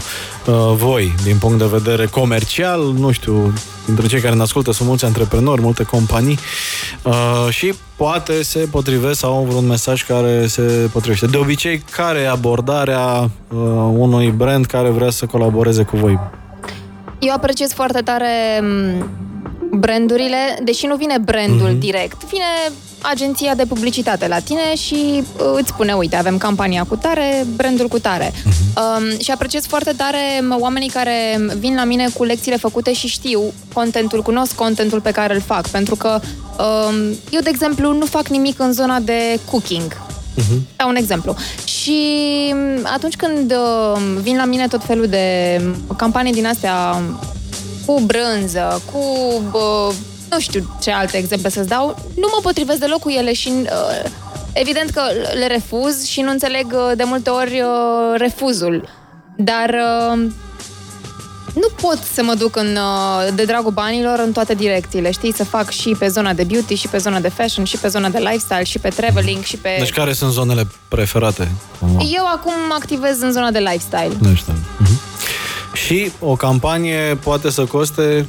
voi, din punct de vedere comercial, nu știu, dintre cei care ne ascultă sunt mulți antreprenori, multe companii uh, și poate se potrivesc sau au vreun mesaj care se potrivește. De obicei, care e abordarea uh, unui brand care vrea să colaboreze cu voi? Eu apreciez foarte tare m, brandurile, deși nu vine brandul Mhm. direct, vine agenția de publicitate la tine și uh, îți spune, uite, avem campania cu tare, brandul cu tare. Mhm. Um, și apreciez foarte tare m, oamenii care vin la mine cu lecțiile făcute și știu contentul, cunosc contentul pe care îl fac, pentru că um, eu, de exemplu, nu fac nimic în zona de cooking. Uh-huh. Ca un exemplu. Și m, atunci când uh, vin la mine tot felul de campanii din astea cu brânză, cu... Uh, nu știu ce alte exemple să-ți dau, nu mă potrivesc deloc cu ele și uh, evident că le refuz și nu înțeleg uh, de multe ori uh, refuzul. Dar uh, nu pot să mă duc în, uh, de dragul banilor în toate direcțiile, știi? Să fac și pe zona de beauty, și pe zona de fashion, și pe zona de lifestyle, și pe traveling, și pe... Deci care sunt zonele preferate? cumva? Eu acum activez în zona de lifestyle. Nu știu. Mhm. Și o campanie poate să coste,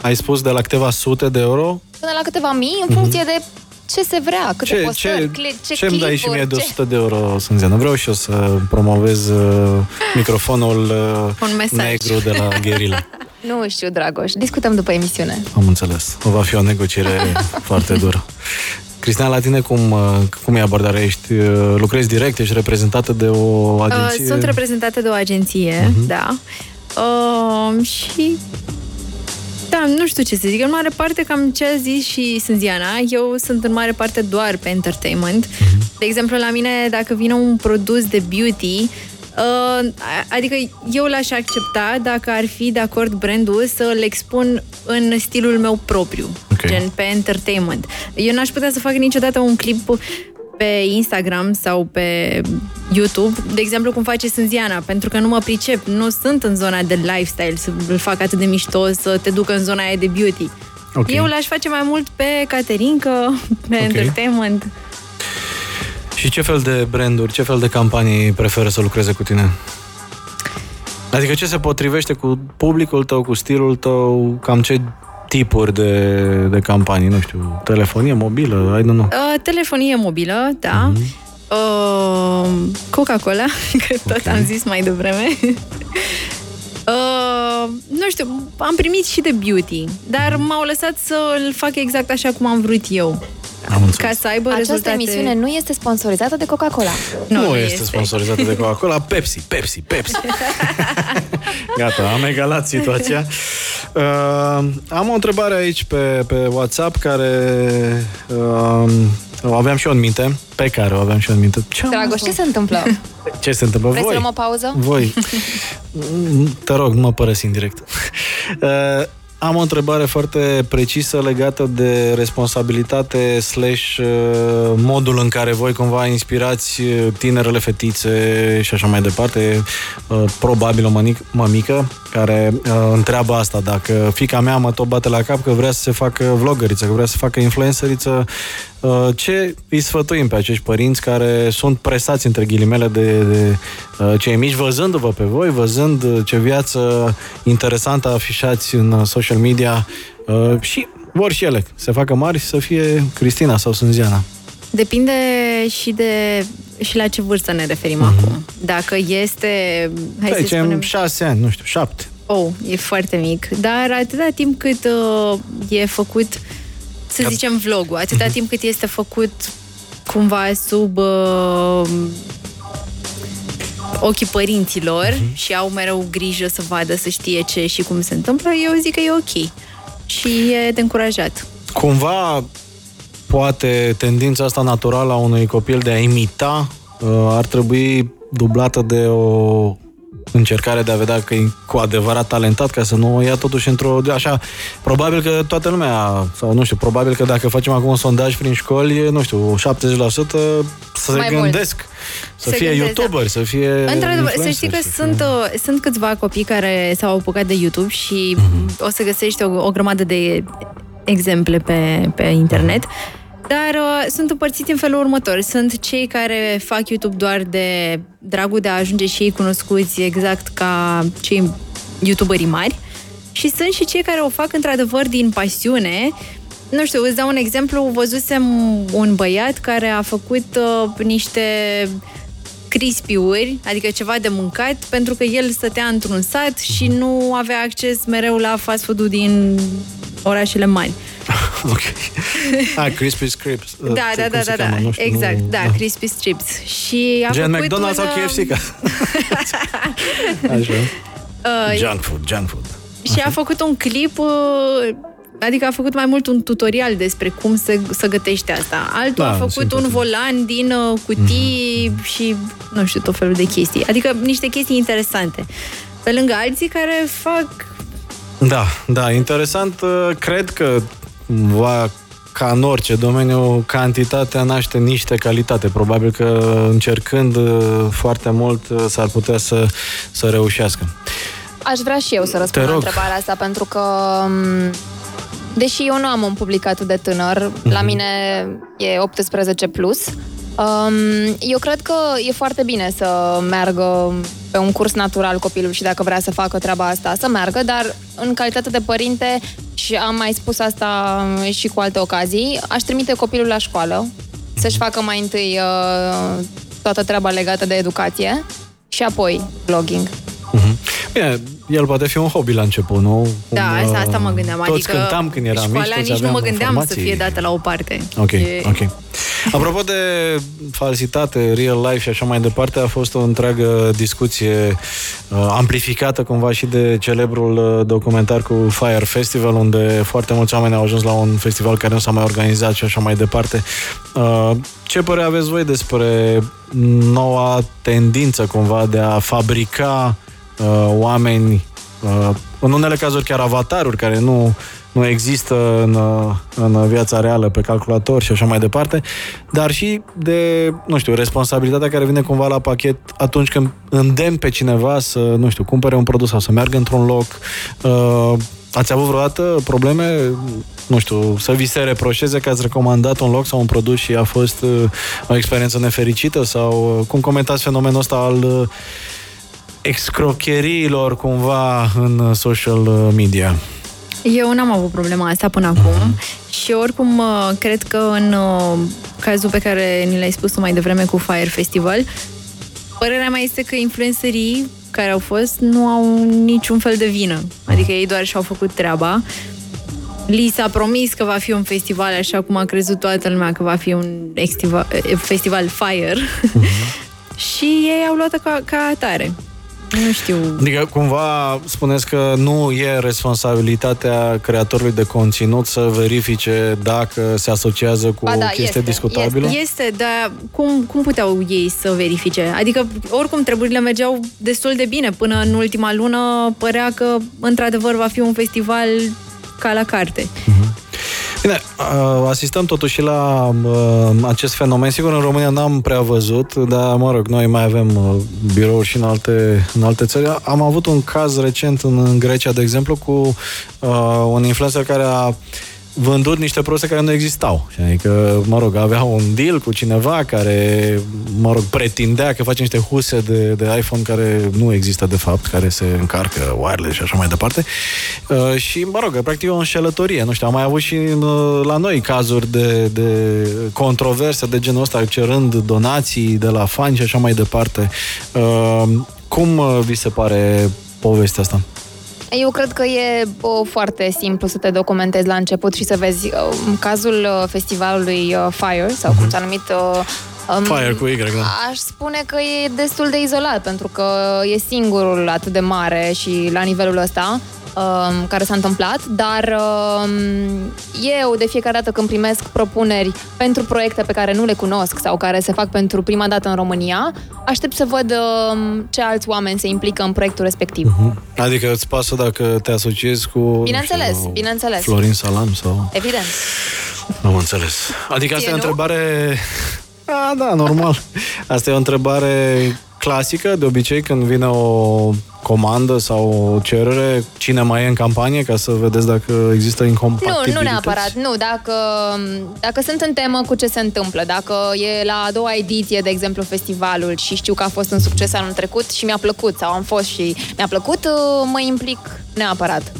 ai spus, de la câteva sute de euro? Până la câteva mii, în funcție de ce se vrea, câte Ce, postări, ce, cli- ce ce-mi dai și mie de ce- 100 de euro, Sânzeana? Vreau și eu să promovez uh, microfonul uh, Un mesaj. negru de la Gherila. Nu știu, Dragoș, discutăm după emisiune. Am înțeles. O va fi o negociere foarte dură. Cristina, la tine cum, uh, cum e abordarea? Ești, uh, lucrezi direct, ești reprezentată de o agenție? Uh, sunt reprezentată de o agenție, Mhm. da. Uh, și da, nu știu ce să zic. În mare parte, cam ce a zis și Sânziana, eu sunt în mare parte doar pe entertainment. Mhm. De exemplu, la mine, dacă vine un produs de beauty, uh, adică eu l-aș accepta dacă ar fi de acord brandul să-l expun în stilul meu propriu, Ok. gen pe entertainment. Eu n-aș putea să fac niciodată un clip pe Instagram sau pe YouTube, de exemplu cum face Sânziana, pentru că nu mă pricep, nu sunt în zona de lifestyle, să îl fac atât de mișto, să te duc în zona aia de beauty. Ok. Eu l-aș face mai mult pe caterincă, pe Ok. entertainment. Și ce fel de branduri, ce fel de campanii preferă să lucreze cu tine? Adică ce se potrivește cu publicul tău, cu stilul tău, cam ce tipuri de, de campanii, nu știu, telefonie mobilă, I don't know. Uh, telefonie mobilă, da. Uh, Coca-Cola, că tot Ok. am zis mai devreme. Uh, nu știu, am primit și de beauty, dar m-au lăsat să-l fac exact așa cum am vrut eu. Am înțeles. Ca să aibă Această rezultate... emisiune nu este sponsorizată de Coca-Cola. Nu, nu nu este, este. sponsorizată de Coca-Cola, Pepsi, Pepsi, Pepsi. Gata, am egalat situația. Uh, am o întrebare aici pe, pe WhatsApp care uh, o aveam și eu în minte, pe care o aveam și eu în minte. Ce, am Dragoș, asta? ce se întâmplă? ce se întâmplă? Vrei să Voi? luăm o pauză? Voi. Mm, Te rog, nu mă părăsi în direct. Uh, am o întrebare foarte precisă legată de responsabilitate slash uh, modul în care voi cumva inspirați uh, tinerele fetițe și așa mai departe. Uh, Probabil o mănic- mămică care uh, întreabă asta, dacă fica mea mă tot bate la cap că vrea să se facă vlogăriță, că vrea să facă influenceriță, uh, ce îi sfătuim pe acești părinți care sunt presați între ghilimele de, de uh, cei mici, văzându-vă pe voi, văzând uh, ce viață interesantă afișați în uh, social media uh, și vor și ele să facă mari să fie Cristina sau Sânziana. Depinde și de și la ce vârstă ne referim Mhm. acum. Dacă este, hai Să să zicem spunem, șase ani, nu știu, șapte. oh, e foarte mic, dar atâta timp cât uh, e făcut, să zicem vlogul, atâta Mhm. timp cât este făcut cumva sub uh, ochii părinților Mhm. și au mereu grijă să vadă, să știe ce și cum se întâmplă, eu zic că e ok. Și e de încurajat. Cumva, poate tendința asta naturală a unui copil de a imita uh, ar trebui dublată de o încercare de a vedea că e cu adevărat talentat ca să nu o ia totuși într-o... Așa, probabil că toată lumea, sau nu știu, probabil că dacă facem acum un sondaj prin școli, nu știu, 70% să Mai se mult. gândesc să Se fie gândesc, youtuber, să fie Într-adevăr, să știi că influencer, să fie- sunt, uh, sunt câțiva copii care s-au apucat de YouTube și o să găsești o, o grămadă de exemple pe, pe internet. Dar uh, sunt împărțiți în felul următor. Sunt cei care fac YouTube doar de dragul de a ajunge și ei cunoscuți exact ca cei youtuberii mari. Și sunt și cei care o fac într-adevăr din pasiune. Nu știu, îți dau un exemplu. Văzusem un băiat care a făcut uh, niște crispiuri, adică ceva de mâncat, pentru că el stătea într-un sat și nu avea acces mereu la fast food-ul din orașele mari. ok. Ah, Crispy Scripts. Da, da, da, da, da. Exact, da, crispy strips. Și a Gen făcut McDonald's sau un, KFC? Ca... Așa. uh, Junk food, junk food. și a făcut un clip uh, adică a făcut mai mult un tutorial despre cum să, să gătește asta. Altul Da, a făcut simpatic. un volan din uh, cutii Mhm. și, nu știu, tot felul de chestii. Adică niște chestii interesante. Pe lângă alții care fac Da, da, interesant. uh, Cred că va ca în orice domeniu, cantitatea naște niște calitate. Probabil că încercând uh, foarte mult uh, s-ar putea să, să reușească. Aș vrea și eu să răspund Te la rog. întrebarea asta, pentru că m, deși eu nu am un public atât de tânăr, la mine e 18 plus, um, eu cred că e foarte bine să meargă pe un curs natural copilul și dacă vrea să facă treaba asta, să meargă, dar în calitate de părinte, și am mai spus asta și cu alte ocazii, aș trimite copilul la școală să-și facă mai întâi uh, toată treaba legată de educație și apoi blogging. Mhm. Bine, el poate fi un hobby la început, nu? Da, Cum, asta, uh, asta mă gândeam. Toți adică cântam când eram mici, școala toți nici nu aveam mă gândeam informații. să fie dată la o parte. Ok, E- ok. Apropo de falsitate, real life și așa mai departe, a fost o întreagă discuție uh, amplificată cumva și de celebrul uh, documentar cu Fire Festival, unde foarte mulți oameni au ajuns la un festival care nu s-a mai organizat și așa mai departe. Uh, ce părere aveți voi despre noua tendință cumva de a fabrica uh, oameni uh, în unele cazuri chiar avataruri care nu, nu există în, uh, în viața reală pe calculator și așa mai departe, dar și de, nu știu, responsabilitatea care vine cumva la pachet atunci când îndemn pe cineva să, nu știu, cumpere un produs sau să meargă într-un loc. Uh, ați avut vreodată probleme, nu știu, să vi se reproșeze că ați recomandat un loc sau un produs și a fost uh, o experiență nefericită sau uh, cum comentați fenomenul ăsta al uh, excrocheriilor cumva în social media. Eu n-am avut problema asta până acum și oricum uh, cred că în uh, cazul pe care ni l-ai spus tu mai devreme cu Fire Festival, părerea mea este că influencerii care au fost nu au niciun fel de vină. Adică ei doar și-au făcut treaba. Li s-a promis că va fi un festival așa cum a crezut toată lumea că va fi un extiva- eh, festival Fire și ei au luat ca, ca atare. Nu știu. Adică cumva spuneți că nu e responsabilitatea creatorului de conținut să verifice dacă se asociază cu Ba da, o chestie este, discutabilă? Este, dar cum, cum puteau ei să verifice? Adică, oricum, treburile mergeau destul de bine. Până în ultima lună părea că, într-adevăr, va fi un festival ca la carte. Bine, uh, asistăm totuși și la uh, acest fenomen. Sigur, în România n-am prea văzut, dar, mă rog, noi mai avem uh, birouri și în alte, în alte țări. Am avut un caz recent în, în Grecia, de exemplu, cu uh, un influencer care a vândut niște produse care nu existau. Și Adică, mă rog, avea un deal cu cineva care, mă rog, pretindea că face niște huse de, de iPhone care nu există de fapt, care se încarcă wireless și așa mai departe. Uh, și, mă rog, practic e o înșelătorie. Nu știu, am mai avut și în, uh, la noi cazuri de, de controverse de genul ăsta, cerând donații de la fani și așa mai departe. Uh, cum uh, vi se pare povestea asta? Eu cred că e o, foarte simplu să te documentezi la început și să vezi uh, în cazul uh, festivalului uh, Fire, sau cum s-a numit... Uh, um, Fire cu Y, da. Aș spune că e destul de izolat, pentru că e singurul atât de mare și la nivelul ăsta um, care s-a întâmplat, dar um, eu de fiecare dată când primesc propuneri pentru proiecte pe care nu le cunosc sau care se fac pentru prima dată în România, aștept să văd um, ce alți oameni se implică în proiectul respectiv. Adică îți pasă dacă te asociezi cu... nu Bineînțeles, știu, bineînțeles. Florin Salam sau... Evident. Am înțeles. Adică asta Ție e o nu? întrebare... A, da, normal. Asta e o întrebare clasică, de obicei, când vine o comandă sau o cerere, cine mai e în campanie, ca să vedeți dacă există Nu, incompatibilități? nu neapărat, nu. Dacă, dacă sunt în temă cu ce se întâmplă, dacă e la a doua ediție, de exemplu, festivalul și știu că a fost un succes anul trecut și mi-a plăcut sau am fost și mi-a plăcut, uh, mă implic neapărat.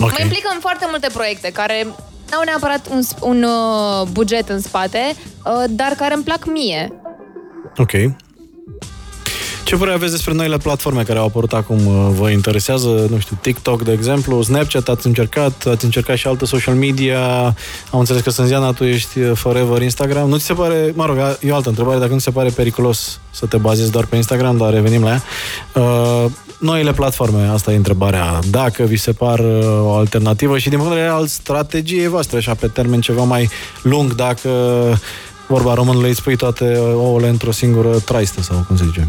Ok. Mă implic în foarte multe proiecte care n-au neapărat un, sp- un uh, buget în spate, uh, dar care îmi plac mie. Ok. Ce părere aveți despre noile platforme care au apărut acum? Uh, Vă interesează, nu știu, TikTok, de exemplu, Snapchat, ați încercat, ați încercat și alte social media, am înțeles că Sânziana, tu ești uh, forever Instagram. Nu ți se pare, mă rog, e o altă întrebare, dacă nu ți se pare periculos să te bazezi doar pe Instagram, dar revenim la ea. Uh, noile platforme, asta e întrebarea. Dacă vi se par uh, o alternativă și din punct de vedere al strategiei voastre, așa pe termen ceva mai lung, dacă vorba românului îți spui toate ouăle într-o singură traistă sau cum se zice.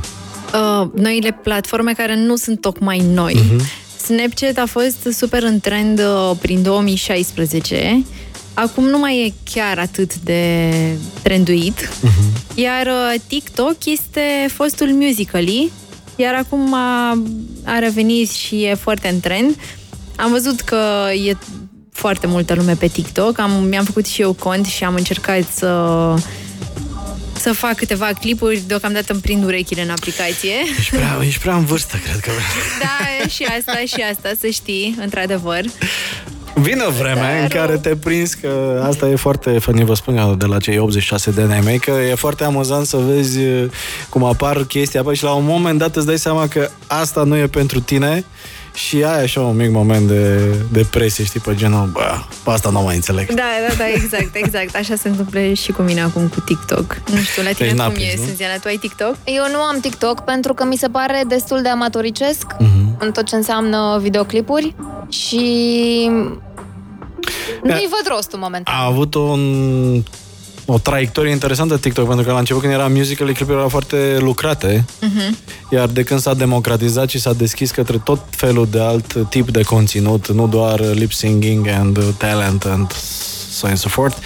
Uh, noile platforme care nu sunt tocmai noi. Uh-huh. Snapchat a fost super în trend uh, prin 2016. Acum nu mai e chiar atât de trenduit. Uh-huh. Iar uh, TikTok este fostul Musical.ly, iar acum a, a revenit și e foarte în trend. Am văzut că e foarte multă lume pe TikTok. Am, mi-am făcut și eu cont și am încercat să să fac câteva clipuri, deocamdată îmi prind urechile în aplicație. Ești prea, ești prea în vârstă, cred că. Da, și asta, și asta, să știi, într-adevăr. Vine o vreme Dar... în care te prins că asta e foarte, funny, vă spun eu de la cei 86 de ani mei, că e foarte amuzant să vezi cum apar chestia apă și la un moment dat îți dai seama că asta nu e pentru tine și ai așa un mic moment de depresie, știi, pe genul, bă, pe asta nu mai înțeleg. Da, da, da, exact, exact. Așa se întâmplă și cu mine acum cu TikTok. Nu știu, la tine deci cum e, Sânziana? Tu ai TikTok? Eu nu am TikTok pentru că mi se pare destul de amatoricesc uh-huh. în tot ce înseamnă videoclipuri și nu-i văd rostul momentan. A avut un o traiectorie interesantă TikTok, pentru că la început când era musical, clipurile erau foarte lucrate, uh-huh. iar de când s-a democratizat și s-a deschis către tot felul de alt tip de conținut, nu doar lip singing and talent and so on and so forth,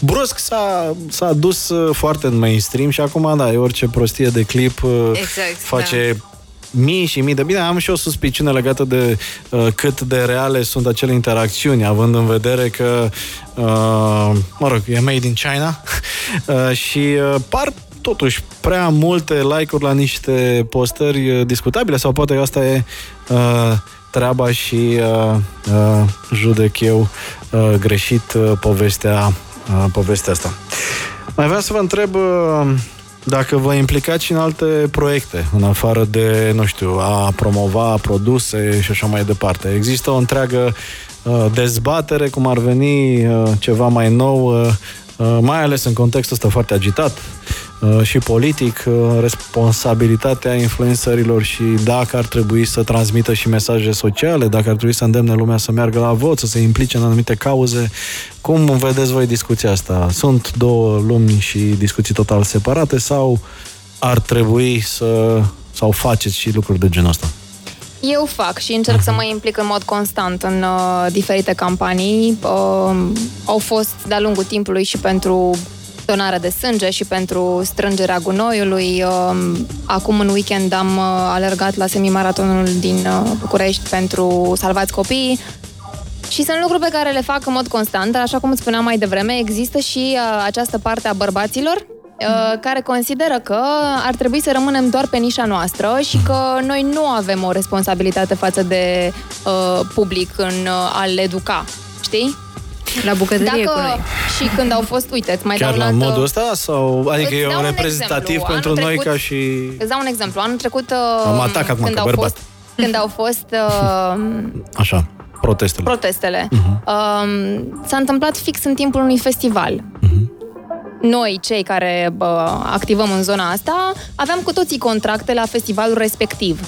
brusc s-a, s-a dus foarte în mainstream și acum, da, e orice prostie de clip exact, face da mii și mii de bine. Am și o suspiciune legată de uh, cât de reale sunt acele interacțiuni, având în vedere că, uh, mă rog, e made in China uh, și uh, par totuși prea multe like-uri la niște postări uh, discutabile sau poate că asta e uh, treaba și uh, uh, judec eu uh, greșit uh, povestea, uh, povestea asta. Mai vreau să vă întreb uh, dacă vă implicați și în alte proiecte, în afară de, nu știu, a promova produse și așa mai departe. Există o întreagă uh, dezbatere, cum ar veni uh, ceva mai nou, uh, uh mai ales în contextul ăsta foarte agitat Uh, și politic uh, responsabilitatea influențărilor și dacă ar trebui să transmită și mesaje sociale, dacă ar trebui să îndemne lumea să meargă la vot, să se implice în anumite cauze. Cum vedeți voi discuția asta? Sunt două lumi și discuții total separate sau ar trebui să sau faceți și lucruri de genul ăsta? Eu fac și încerc uh-huh. să mă implic în mod constant în uh, diferite campanii. Uh, au fost de-a lungul timpului și pentru donare de sânge și pentru strângerea gunoiului. Um, acum în weekend am uh, alergat la semimaratonul din uh, București pentru Salvați Copiii. Și sunt lucruri pe care le fac în mod constant, dar așa cum îți spuneam mai devreme, există și uh, această parte a bărbaților care consideră că ar trebui să rămânem doar pe nișa noastră și că noi nu avem o responsabilitate față de uh, public în uh, a-l educa, știi? La bucătărie Dacă, cu noi. Și când au fost, uite, îți mai Chiar dau la altă... modul ăsta? Sau, adică e un reprezentativ exemplu. pentru Anul noi trecut, ca și... Îți dau un exemplu. Anul trecut, Am atac acum, când, au bărbat. fost, când au fost... Uh, Așa, protestele. Protestele. Uh-huh. Uh, s-a întâmplat fix în timpul unui festival. Uh-huh. Noi, cei care uh, activăm în zona asta, aveam cu toții contracte la festivalul respectiv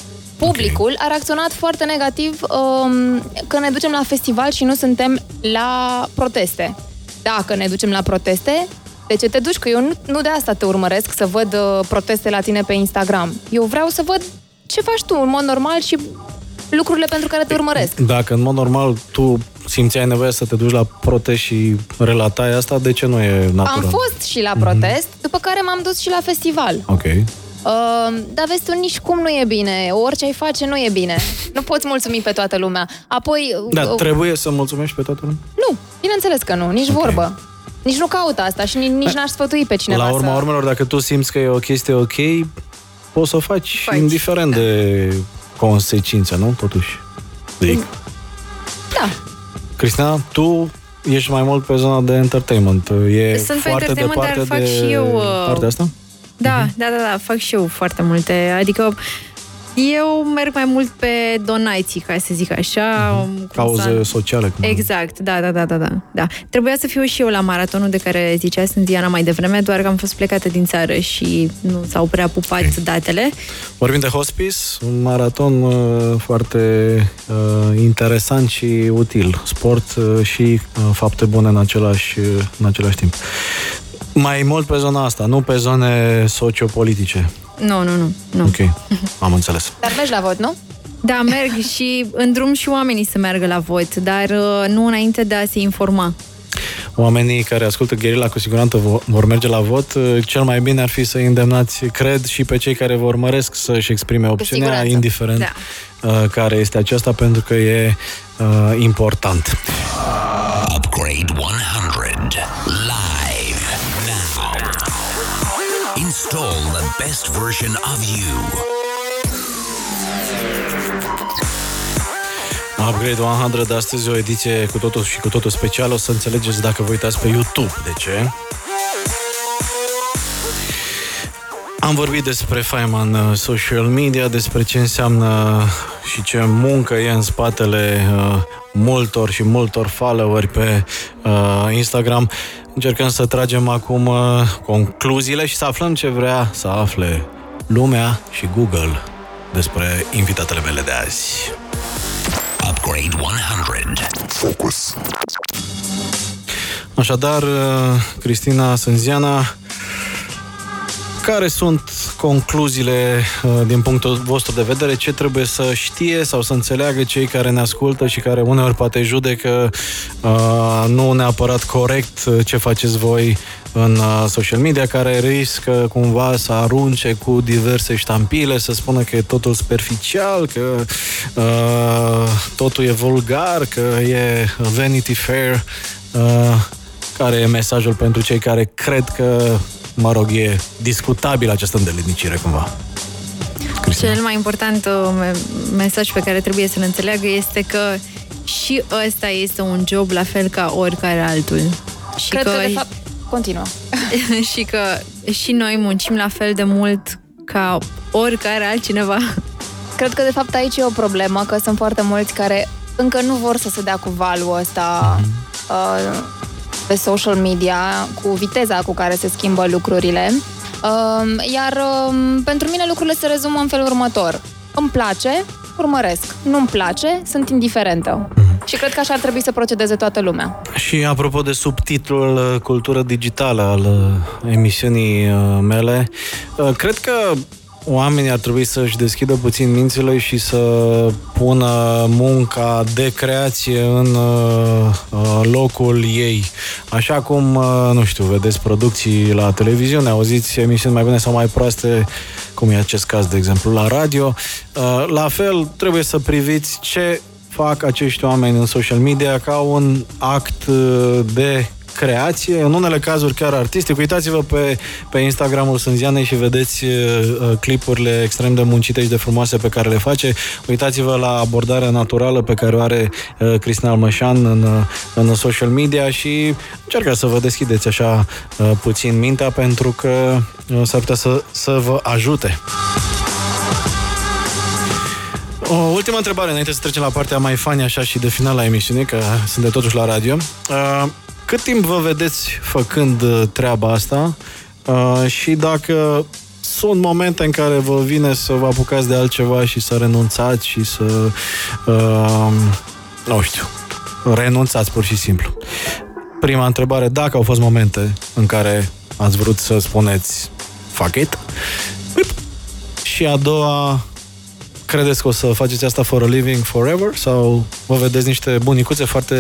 publicul okay. a reacționat foarte negativ um, că ne ducem la festival și nu suntem la proteste. Dacă ne ducem la proteste, de ce te duci? Că eu nu, nu de asta te urmăresc să văd uh, proteste la tine pe Instagram. Eu vreau să văd ce faci tu în mod normal și lucrurile pentru care te urmăresc. Dacă în mod normal tu simțeai nevoie să te duci la protest și relatai asta, de ce nu e natural? Am fost și la protest, mm-hmm. după care m-am dus și la festival. Ok. Uh, dar vezi tu, nici cum nu e bine. Orice ai face, nu e bine. Nu poți mulțumi pe toată lumea. Apoi... Da, uh, trebuie să mulțumești pe toată lumea? Nu, bineînțeles că nu, nici okay. vorbă. Nici nu caut asta și nici n-aș sfătui pe cineva La urma să... urmelor, dacă tu simți că e o chestie ok, poți să o faci, faci. indiferent da. de consecințe, nu? Totuși. Zic. Da. Cristina, tu ești mai mult pe zona de entertainment. E Sunt foarte pe entertainment, departe dar fac de și eu... Uh... partea asta? Da, uh-huh. da, da, da, fac și eu foarte multe. Adică Eu merg mai mult pe donații, ca să zic așa. cum Cauze s-a- sociale. Cum Exact, da, da, da, da, da, da. Trebuia să fiu și eu la maratonul de care zicea sunt Diana mai devreme, doar că am fost plecată din țară și nu s-au prea pupat Ok. datele. Vorbim de hospice, un maraton uh, foarte uh, interesant și util. Sport uh, și uh, fapte bune în același, uh, în același timp. Mai mult pe zona asta, nu pe zone sociopolitice. Nu, nu, nu, nu. Ok, am înțeles. Dar mergi la vot, nu? Da, merg și îndrum și oamenii să meargă la vot, dar uh, nu înainte de a se informa. Oamenii care ascultă Gherila cu siguranță vo- vor merge la vot. Uh, Cel mai bine ar fi să îndemnați, cred, și pe cei care vă urmăresc să-și exprime opțiunea, siguranță. indiferent Da. uh, care este aceasta, pentru că e uh, important. Upgrade 100. Install the best version of you. Upgrade 100 de astăzi o ediție cu totul și cu totul special. O să înțelegeți dacă vă uitați pe YouTube. De ce? Am vorbit despre faima în uh, social media, despre ce înseamnă și ce muncă e în spatele uh, multor și multor followeri pe uh, Instagram. Încercăm să tragem acum uh, concluziile și să aflăm ce vrea să afle lumea și Google despre invitatele mele de azi. Upgrade 100. Focus. Așadar, uh, Cristina Sânziana, care sunt concluziile uh, din punctul vostru de vedere? Ce trebuie să știe sau să înțeleagă cei care ne ascultă și care uneori poate judecă uh, nu neapărat corect uh, ce faceți voi în uh, social media, care riscă cumva să arunce cu diverse ștampile, să spună că e totul superficial, că uh, totul e vulgar, că e Vanity Fair. Uh, care e mesajul pentru cei care cred că, mă rog, e discutabil această îndelenicire cumva? Cristina. Cel mai important uh, me- mesaj pe care trebuie să-l înțeleagă este că și ăsta este un job la fel ca oricare altul. Și Cred că, de fapt, continuă. și că și noi muncim la fel de mult ca oricare altcineva. Cred că, de fapt, aici e o problemă, că sunt foarte mulți care încă nu vor să se dea cu valul ăsta uh, pe social media, cu viteza cu care se schimbă lucrurile. Uh, iar uh, pentru mine lucrurile se rezumă în felul următor. Îmi place, urmăresc. Nu-mi place, sunt indiferentă. Și cred că așa ar trebui să procedeze toată lumea. Și apropo de subtitlul uh, Cultură Digitală al uh, emisiunii uh, mele, uh, cred că oamenii ar trebui să-și deschidă puțin mințile și să pună munca de creație în uh, uh, locul ei. Așa cum, uh, nu știu, vedeți producții la televiziune, auziți emisiuni mai bune sau mai proaste, cum e acest caz, de exemplu, la radio. Uh, La fel, trebuie să priviți ce fac acești oameni în social media ca un act uh, de creație, în unele cazuri chiar artistic. Uitați-vă pe, pe Instagramul Sânzianei și vedeți uh, uh, clipurile extrem de muncite și de frumoase pe care le face. Uitați-vă la abordarea naturală pe care o are uh, Cristina Almășan în, uh, în social media și încercați să vă deschideți așa uh, puțin mintea pentru că uh, s-ar putea să, să vă ajute. O ultimă întrebare înainte să trecem la partea mai fani așa și de final a emisiunii, că sunt de totuși la radio. Uh, cât timp vă vedeți făcând uh, treaba asta uh, și dacă sunt momente în care vă vine să vă apucați de altceva și să renunțați și să, uh, nu știu, renunțați pur și simplu. Prima întrebare, dacă au fost momente în care ați vrut să spuneți fuck it, Uip. și a doua, credeți că o să faceți asta for a living forever sau vă vedeți niște bunicuțe foarte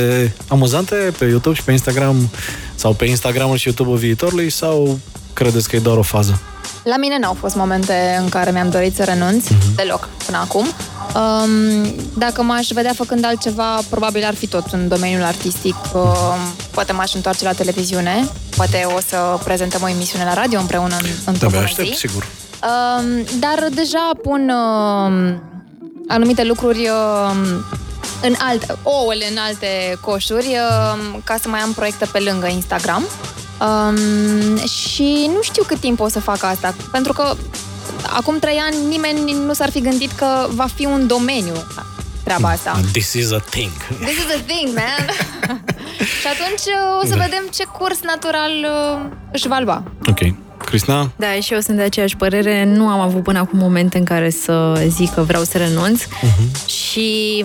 amuzante pe YouTube și pe Instagram sau pe Instagramul și YouTube-ul viitorului sau credeți că e doar o fază? La mine n-au fost momente în care mi-am dorit să renunț, deloc, până acum. Um, dacă m-aș vedea făcând altceva, probabil ar fi tot în domeniul artistic. Um, poate m-aș întoarce la televiziune, poate o să prezentăm o emisiune la radio împreună în, într-o Te bună aștept, zi. sigur. Um, dar deja pun um, anumite lucruri um, în alte, ouăle în alte coșuri um, ca să mai am proiecte pe lângă Instagram. Um, și nu știu cât timp o să fac asta, pentru că acum trei ani nimeni nu s-ar fi gândit că va fi un domeniu treaba asta. This is a thing. This is a thing, man! și atunci uh, o să Da. vedem ce curs natural uh, își va lua. Ok. Cristina? Da, și eu sunt de aceeași părere. Nu am avut până acum moment în care să zic că vreau să renunț. Mhm. Și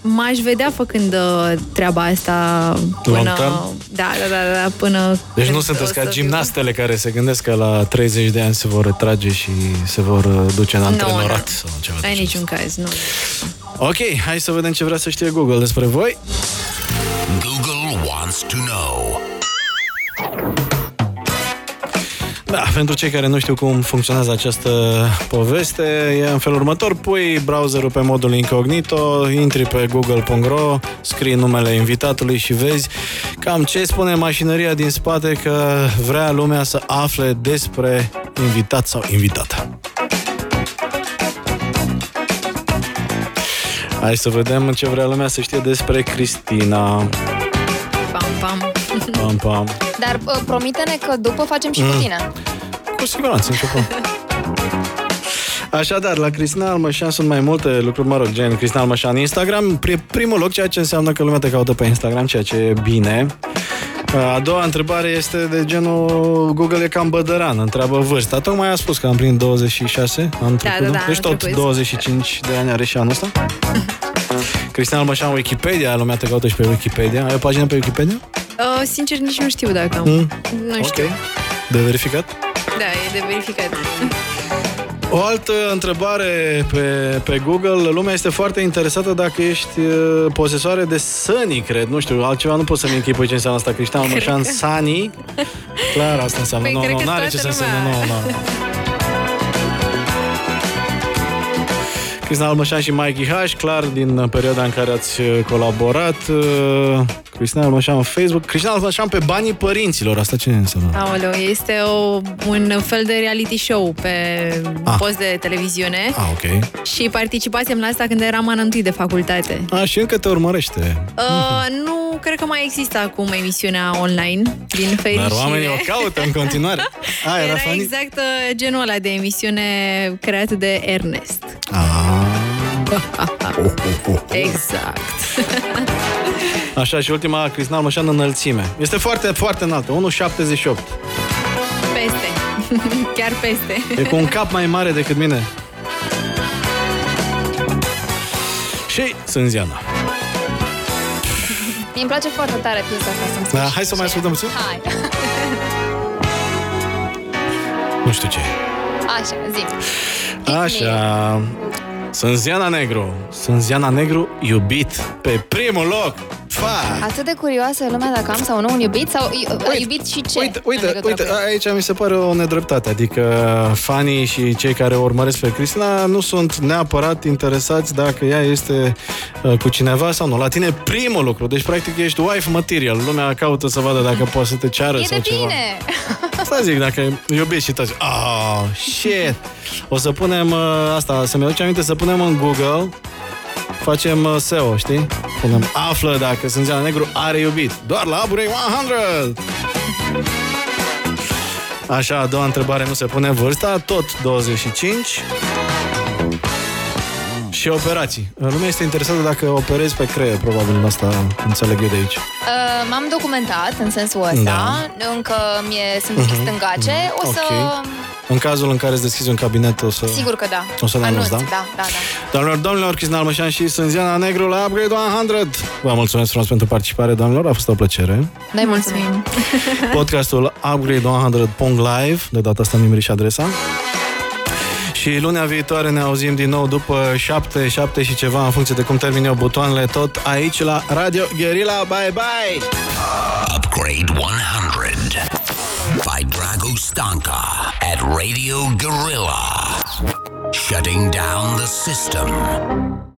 m-aș vedea făcând uh, treaba asta până... Long term? Da, da, da, da, până... Deci când nu o sunteți să ca fiu- gimnastele care se gândesc că la 30 de ani se vor retrage și se vor uh, duce în Nu, antrenorat nu. sau ceva de În genul niciun caz, nu. Ok, hai să vedem ce vrea să știe Google despre voi. Google wants to know. Da, pentru cei care nu știu cum funcționează această poveste, e în felul următor. Pui browserul pe modul incognito, intri pe google.ro, scrii numele invitatului și vezi cam ce spune mașinăria din spate că vrea lumea să afle despre invitat sau invitată. Hai să vedem ce vrea lumea să știe despre Cristina. Pam, pam. Pam, pam. Dar uh, promite-ne că după facem și cu Mm. tine. Cu siguranță, nicio problemă. Așadar, la Cristina Almășan sunt mai multe lucruri, mă rog, gen Cristina Almășan Instagram, pri- primul loc, ceea ce înseamnă că lumea te caută pe Instagram, ceea ce e bine. A doua întrebare este de genul Google e cam bădăran, întreabă vârsta. Tocmai a spus că am plin 26 anul trecut, da, nu? da, Deci anul tot trecut. 25 de ani are și anul ăsta. Cristina Almășan Wikipedia, lumea te caută și pe Wikipedia. Ai o pagină pe Wikipedia? Uh, sincer, nici nu știu dacă am. Mm. Nu știu. Ok. De verificat? Da, e de verificat. O altă întrebare pe, pe Google. Lumea este foarte interesată dacă ești uh, posesoare de Sunny, cred. Nu știu, altceva nu pot să-mi închipui ce înseamnă asta. Cristian Almășan, Sunny. Clar, asta înseamnă. Păi, nu, cred nu, că n-are toată ce să lumea- însemne. Nu, nu. Cristina Almășan și Mikey H, clar, din perioada în care ați uh, colaborat. uh, Cristina Almășan în Facebook. Cristina Almășan pe banii părinților. Asta ce înseamnă? Aoleu, este o, un fel de reality show pe Ah. post de televiziune Ah, ok. și participasem la asta când eram an întâi de facultate. A, și încă te urmărește. Uh, nu cred că mai există acum emisiunea online, din fericire. Dar oamenii o caută în continuare. A, era, Era funny? exact uh, genul ăla de emisiune creat de Ernest. Ah. Exact. Așa, și ultima, Cristina Almășan, înălțime. Este foarte, foarte înaltă, 1,78. Peste. Chiar peste. E cu un cap mai mare decât mine. Și Sânziana. Mie îmi place foarte tare piesa asta. să-mi Da, spui hai și să mai ce- ascultăm puțin? Hai. Nu știu ce e. Așa, zi. Așa. Sânziana Negru. Sânziana Negru, iubit pe primul loc. Fa! Atât de curioasă e lumea dacă am sau nu un iubit sau a iubit și ce? Uite, în uite, legătură uite, cu el? aici mi se pare o nedreptate. Adică fanii și cei care o urmăresc pe Cristina nu sunt neapărat interesați dacă ea este uh, cu cineva sau nu. La tine primul lucru. Deci, practic, ești wife material. Lumea caută să vadă dacă poate să te ceară E sau de ceva. bine! Asta zic, dacă iubiți și toți. Oh, shit! O să punem uh, asta, să-mi aduce aminte, să punem în Google facem uh, SEO, știi? Punem află dacă Sânziana Negru are iubit. Doar la Aburei 100! Așa, a doua întrebare nu se pune vârsta, tot 25. Și operații. Lumea este interesată dacă operezi pe creier, probabil asta înțeleg eu de aici. Uh, M-am documentat în sensul ăsta. Da. Încă mie sunt uh stângace. O să... Ok. În cazul în care îți deschizi un cabinet, o să... Sigur că da. O să le anunț, Anunț, da? Da, da, da. Doamnelor, domnilor, Cristina Almășan și Sânziana Negru la Upgrade 100. Vă mulțumesc frumos pentru participare, doamnelor, a fost o plăcere. Noi mulțumim. Podcastul Upgrade 100.live, de data asta mi și adresa. Și lunea viitoare ne auzim din nou după 7, 7 și ceva, în funcție de cum termin eu butoanele, tot aici la Radio Guerilla. Bye, bye! Upgrade 100 by Drago Stanka at Radio Gorilla. Shutting down the system.